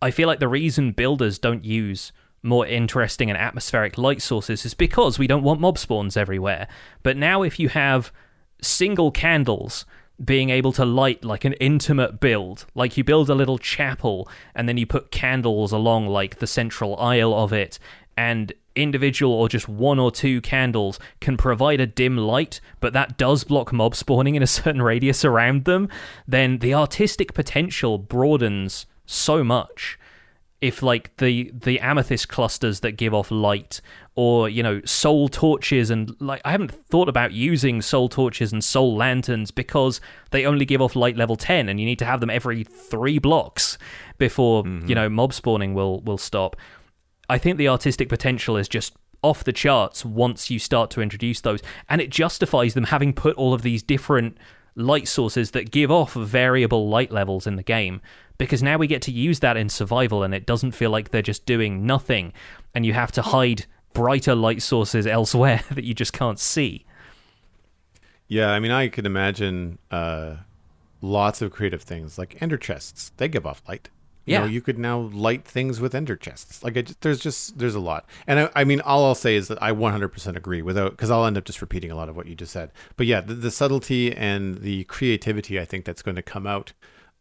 I feel like the reason builders don't use more interesting and atmospheric light sources is because we don't want mob spawns everywhere. But now, if you have single candles being able to light like an intimate build. Like you build a little chapel and then you put candles along like the central aisle of it, and individual or just one or two candles can provide a dim light, but that does block mob spawning in a certain radius around them, then the artistic potential broadens so much if like the the amethyst clusters that give off light or you know soul torches and like I haven't thought about using soul torches and soul lanterns because they only give off light level 10 and you need to have them every 3 blocks before mm-hmm. you know mob spawning will will stop. I think the artistic potential is just off the charts once you start to introduce those and it justifies them having put all of these different light sources that give off variable light levels in the game because now we get to use that in survival and it doesn't feel like they're just doing nothing and you have to hide brighter light sources elsewhere that you just can't see. Yeah, I mean, I could imagine uh, lots of creative things like ender chests. They give off light. You yeah, know, you could now light things with ender chests. Like, there's just there's a lot. And I, I, mean, all I'll say is that I 100% agree without because I'll end up just repeating a lot of what you just said. But yeah, the, the subtlety and the creativity I think that's going to come out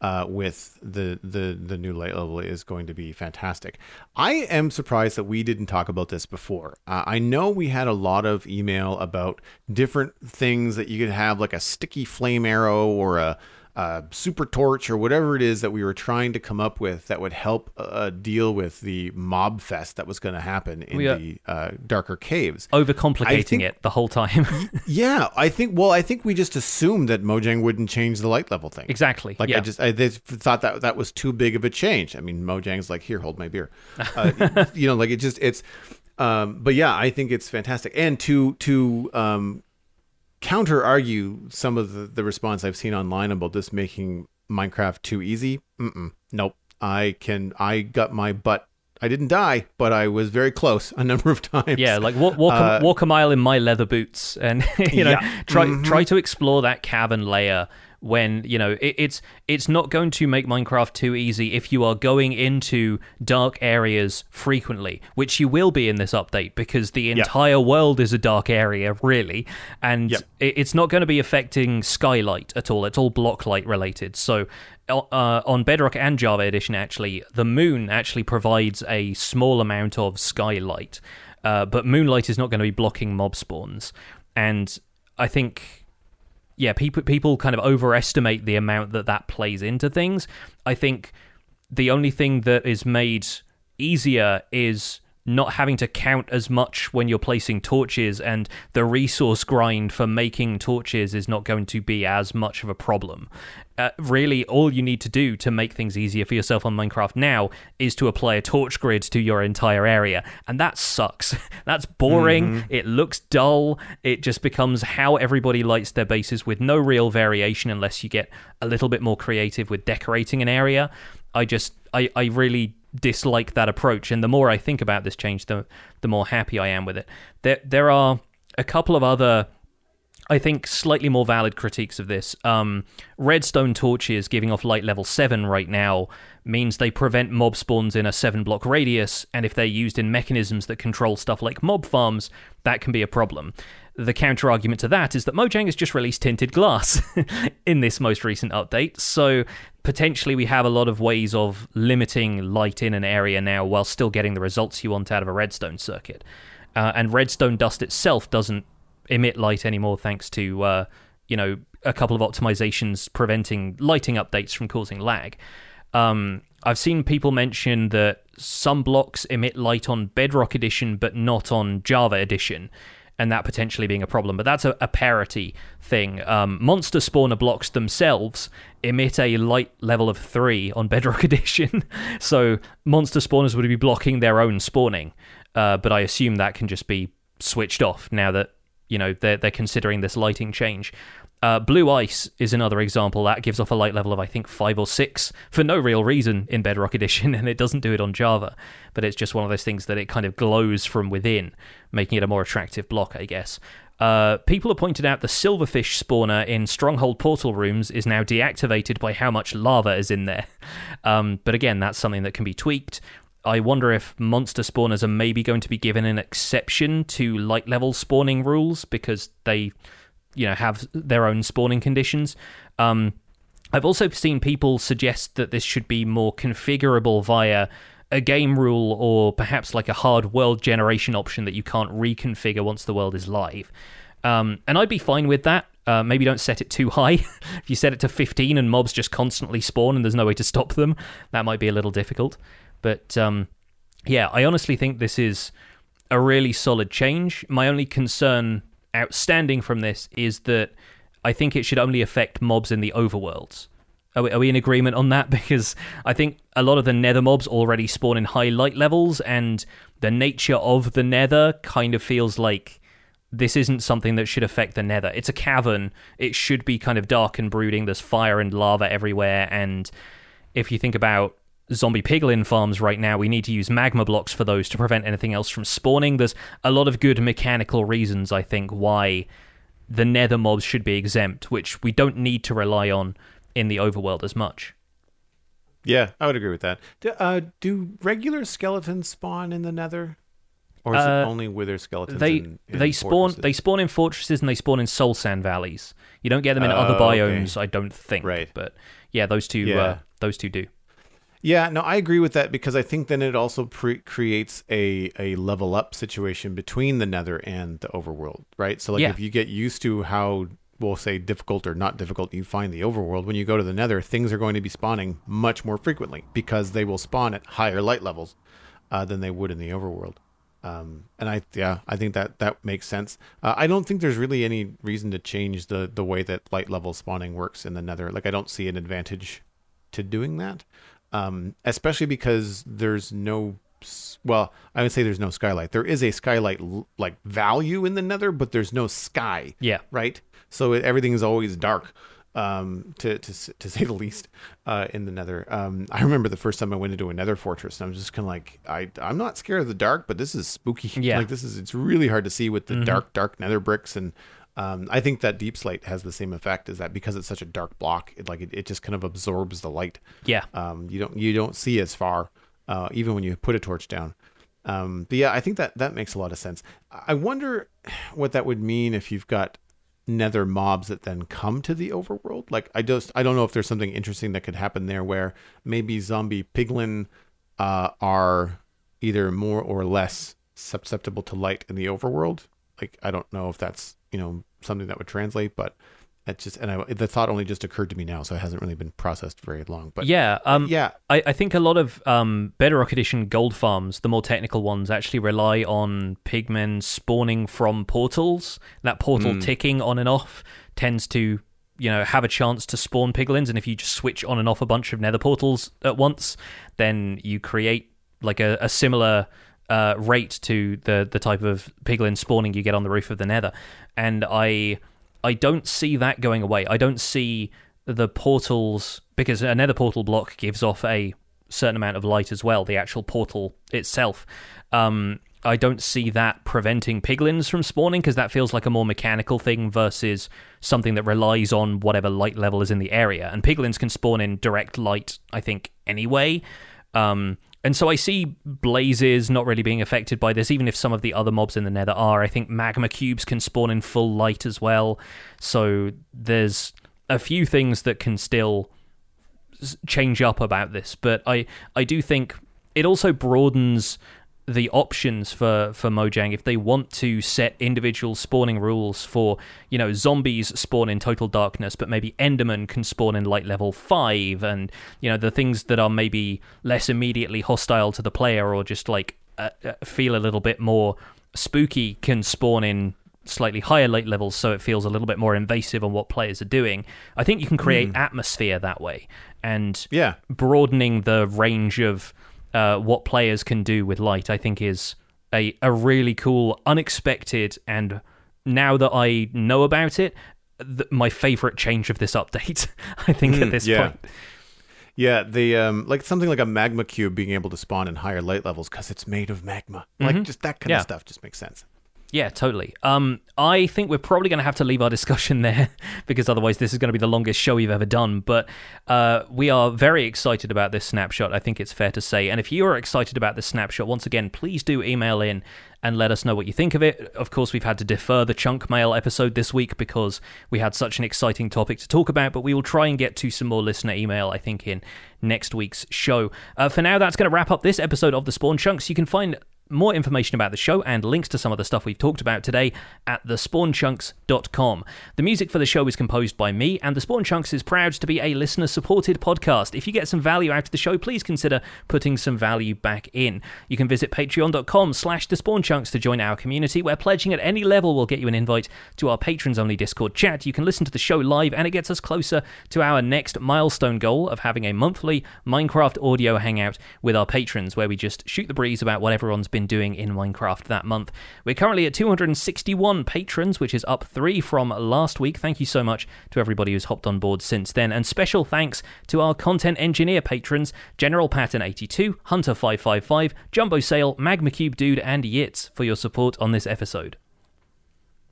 uh, with the the the new light level is going to be fantastic. I am surprised that we didn't talk about this before. Uh, I know we had a lot of email about different things that you could have, like a sticky flame arrow or a uh, super torch or whatever it is that we were trying to come up with that would help uh, deal with the mob fest that was going to happen in the uh, darker caves. Overcomplicating think, it the whole time. yeah, I think. Well, I think we just assumed that Mojang wouldn't change the light level thing. Exactly. Like yeah. I just I thought that that was too big of a change. I mean, Mojang's like, here, hold my beer. Uh, you know, like it just it's. Um, but yeah, I think it's fantastic. And to to um, counter argue some of the, the response I've seen online about this making Minecraft too easy. Mm-mm, nope. I can. I got my butt. I didn't die, but I was very close a number of times. Yeah, like walk walk, uh, a, walk a mile in my leather boots, and you know yeah. try mm-hmm. try to explore that cavern layer when you know it, it's it's not going to make Minecraft too easy if you are going into dark areas frequently, which you will be in this update because the entire world is a dark area, really, and it, it's not going to be affecting skylight at all. It's all block light related. So uh, on Bedrock and Java Edition, actually, the moon actually provides a small amount of skylight, uh, but moonlight is not going to be blocking mob spawns, and I think yeah, people people kind of overestimate the amount that that plays into things. I think the only thing that is made easier is not having to count as much when you're placing torches and the resource grind for making torches is not going to be as much of a problem uh, really all you need to do to make things easier for yourself on Minecraft now is to apply a torch grid to your entire area. And that sucks. That's boring. Mm-hmm. It looks dull. It just becomes how everybody lights their bases with no real variation unless you get a little bit more creative with decorating an area. I just, I, I really dislike that approach. And the more I think about this change, the, the more happy I am with it. There, there are a couple of other I think slightly more valid critiques of this. Um, redstone torches giving off light level 7 right now means they prevent mob spawns in a 7 block radius, and if they're used in mechanisms that control stuff like mob farms, that can be a problem. The counter argument to that is that Mojang has just released tinted glass in this most recent update, so potentially we have a lot of ways of limiting light in an area now while still getting the results you want out of a redstone circuit. Uh, and redstone dust itself doesn't emit light anymore thanks to uh, you know a couple of optimizations preventing lighting updates from causing lag. Um, I've seen people mention that some blocks emit light on Bedrock Edition but not on Java Edition, and that potentially being a problem. But that's a, a parity thing. Um, monster spawner blocks themselves emit a light level of 3 on Bedrock Edition, so monster spawners would be blocking their own spawning. Uh, but I assume that can just be switched off now that you know they're they're considering this lighting change. Uh, Blue Ice is another example that gives off a light level of I think five or six for no real reason in Bedrock Edition, and it doesn't do it on Java. But it's just one of those things that it kind of glows from within, making it a more attractive block, I guess. Uh, people have pointed out the silverfish spawner in Stronghold portal rooms is now deactivated by how much lava is in there. Um, but again, that's something that can be tweaked. I wonder if monster spawners are maybe going to be given an exception to light level spawning rules because they you know have their own spawning conditions. Um, I've also seen people suggest that this should be more configurable via a game rule or perhaps like a hard world generation option that you can't reconfigure once the world is live. Um, and I'd be fine with that. Uh, maybe don't set it too high. if you set it to 15 and mobs just constantly spawn and there's no way to stop them, that might be a little difficult. But um, yeah, I honestly think this is a really solid change. My only concern outstanding from this is that I think it should only affect mobs in the overworlds. Are we, are we in agreement on that? Because I think a lot of the nether mobs already spawn in high light levels, and the nature of the nether kind of feels like this isn't something that should affect the nether. It's a cavern. It should be kind of dark and brooding. There's fire and lava everywhere. And if you think about zombie piglin farms right now, we need to use magma blocks for those to prevent anything else from spawning. There's a lot of good mechanical reasons, I think, why the nether mobs should be exempt, which we don't need to rely on in the overworld as much. Yeah, I would agree with that. Do, uh, do regular skeletons spawn in the nether? Or is Uh, it only wither skeletons? They in, in they spawn fortresses? they spawn in fortresses and they spawn in soul sand valleys. You don't get them in Oh, other okay. biomes, I don't think. Right. But yeah, those two Yeah. uh, those two do. Yeah, no, I agree with that because I think then it also pre- creates a a level up situation between the Nether and the Overworld, right? So like Yeah. if you get used to how we'll say difficult or not difficult you find the Overworld, when you go to the Nether, things are going to be spawning much more frequently because they will spawn at higher light levels uh, than they would in the Overworld. Um, and I yeah, I think that that makes sense. Uh, I don't think there's really any reason to change the the way that light level spawning works in the Nether. Like I don't see an advantage to doing that, um, especially because there's no. Well, I would say there's no skylight. There is a skylight like value in the Nether, but there's no sky. Yeah. Right. So it, everything is always dark, um, to to to say the least, uh, in the Nether. Um, I remember the first time I went into a Nether fortress, and I was just kind of like, I I'm not scared of the dark, but this is spooky. Yeah. Like this is it's really hard to see with the dark dark Nether bricks and. Um, I think that deepslate has the same effect. Is that because it's such a dark block, it like it, it just kind of absorbs the light. Yeah. Um, you don't you don't see as far, uh, even when you put a torch down. Um, but yeah, I think that that makes a lot of sense. I wonder what that would mean if you've got nether mobs that then come to the overworld. Like I just I don't know if there's something interesting that could happen there where maybe zombie piglin uh, are either more or less susceptible to light in the overworld. Like I don't know if that's you know something that would translate, but it just and I, the thought only just occurred to me now, so it hasn't really been processed very long. But Yeah, um, yeah, I, I think a lot of um, Bedrock Edition gold farms, the more technical ones, actually rely on pigmen spawning from portals. That portal ticking on and off tends to, you know, have a chance to spawn piglins, and if you just switch on and off a bunch of nether portals at once, then you create like a, a similar uh, rate to the the type of piglin spawning you get on the roof of the nether. And I I don't see that going away. I don't see the portals because a nether portal block gives off a certain amount of light as well. The actual portal itself. Um, I don't see that preventing piglins from spawning because that feels like a more mechanical thing versus something that relies on whatever light level is in the area. And piglins can spawn in direct light, I think, anyway. Um, and so I see blazes not really being affected by this, even if some of the other mobs in the nether are. I think magma cubes can spawn in full light as well. So there's a few things that can still change up about this, but I I do think it also broadens the options for for Mojang if they want to set individual spawning rules for you know zombies spawn in total darkness but maybe enderman can spawn in light level 5 and you know the things that are maybe less immediately hostile to the player or just like uh, uh, feel a little bit more spooky can spawn in slightly higher light levels so it feels a little bit more invasive on what players are doing. I think you can create atmosphere that way and yeah, broadening the range of uh, what players can do with light, I think, is a, a really cool, unexpected, and now that I know about it, th- my favorite change of this update. I think at this yeah. point, Yeah, the um, like something like a magma cube being able to spawn in higher light levels because it's made of magma. Like just that kind Yeah. of stuff just makes sense. Yeah, totally. Um, I think we're probably going to have to leave our discussion there because otherwise this is going to be the longest show we've ever done. But uh, we are very excited about this snapshot. I think it's fair to say. And if you are excited about this snapshot, once again, please do email in and let us know what you think of it. Of course, we've had to defer the chunk mail episode this week because we had such an exciting topic to talk about, but we will try and get to some more listener email, I think, in next week's show. Uh, for now, that's going to wrap up this episode of the Spawn Chunks. You can find more information about the show and links to some of the stuff we've talked about today at thespawnchunks.com. The music for the show is composed by me, and The Spawn Chunks is proud to be a listener supported podcast. If you get some value out of the show, please consider putting some value back in. You can visit patreon.com slash thespawnchunks to join our community, where pledging at any level will get you an invite to our patrons only Discord chat. You can listen to the show live, and it gets us closer to our next milestone goal of having a monthly Minecraft audio hangout with our patrons, where we just shoot the breeze about what everyone's been doing in Minecraft that month. We're currently at 261 patrons, which is up three from last week. Thank you so much to everybody who's hopped on board since then. And special thanks to our content engineer patrons General Pattern 82, Hunter 555, Jumbo Sale, Magma Cube Dude, and Yitz for your support on this episode.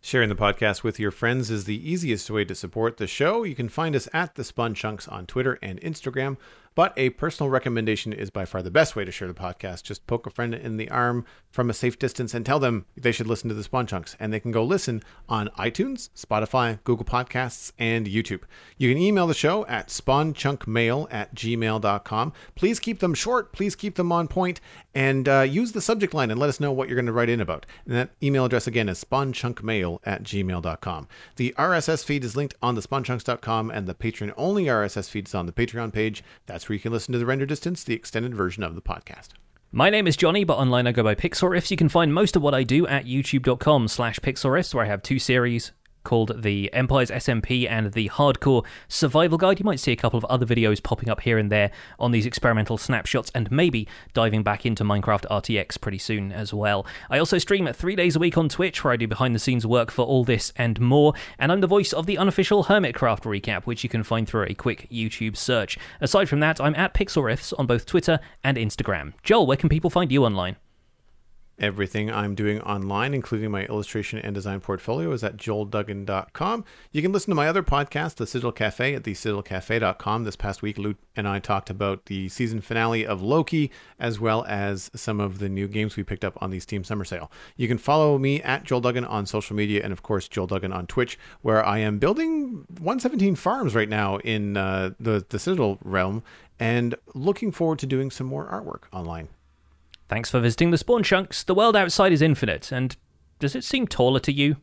Sharing the podcast with your friends is the easiest way to support the show. You can find us at the Spawn Chunks on Twitter and Instagram. But a personal recommendation is by far the best way to share the podcast. Just poke a friend in the arm from a safe distance and tell them they should listen to the Spawn Chunks. And they can go listen on iTunes, Spotify, Google Podcasts, and YouTube. You can email the show at spawnchunkmail at gmail.com. Please keep them short. Please keep them on point, And uh, use the subject line and let us know what you're going to write in about. And that email address again is spawnchunkmail at gmail.com. The RSS feed is linked on the spawnchunks.com, and the Patreon only RSS feed is on the Patreon page. That's where you can listen to the render distance, the extended version of the podcast. My name is Jonny, but online I go by Pixlriffs. You can find most of what I do at youtube.com slash pixlriffs, where I have two series called the Empire's SMP and the Hardcore Survival Guide. You might see a couple of other videos popping up here and there on these experimental snapshots and maybe diving back into Minecraft RTX pretty soon as well. I also stream three days a week on Twitch where I do behind the scenes work for all this and more, and I'm the voice of the unofficial Hermitcraft recap, which you can find through a quick YouTube search. Aside from that, I'm at Pixlriffs on both Twitter and Instagram. Joel, where can people find you online? Everything I'm doing online, including my illustration and design portfolio, is at joelduggan.com. You can listen to my other podcast, The Sigil Cafe, at thesigilcafe.com. This past week, Luke and I talked about the season finale of Loki, as well as some of the new games we picked up on the Steam Summer Sale. You can follow me at Joel Duggan on social media, and of course, Joel Duggan on Twitch, where I am building 117 farms right now in uh, the, the Citadel realm, and looking forward to doing some more artwork online. Thanks for visiting the Spawn Chunks. The world outside is infinite, and does it seem taller to you?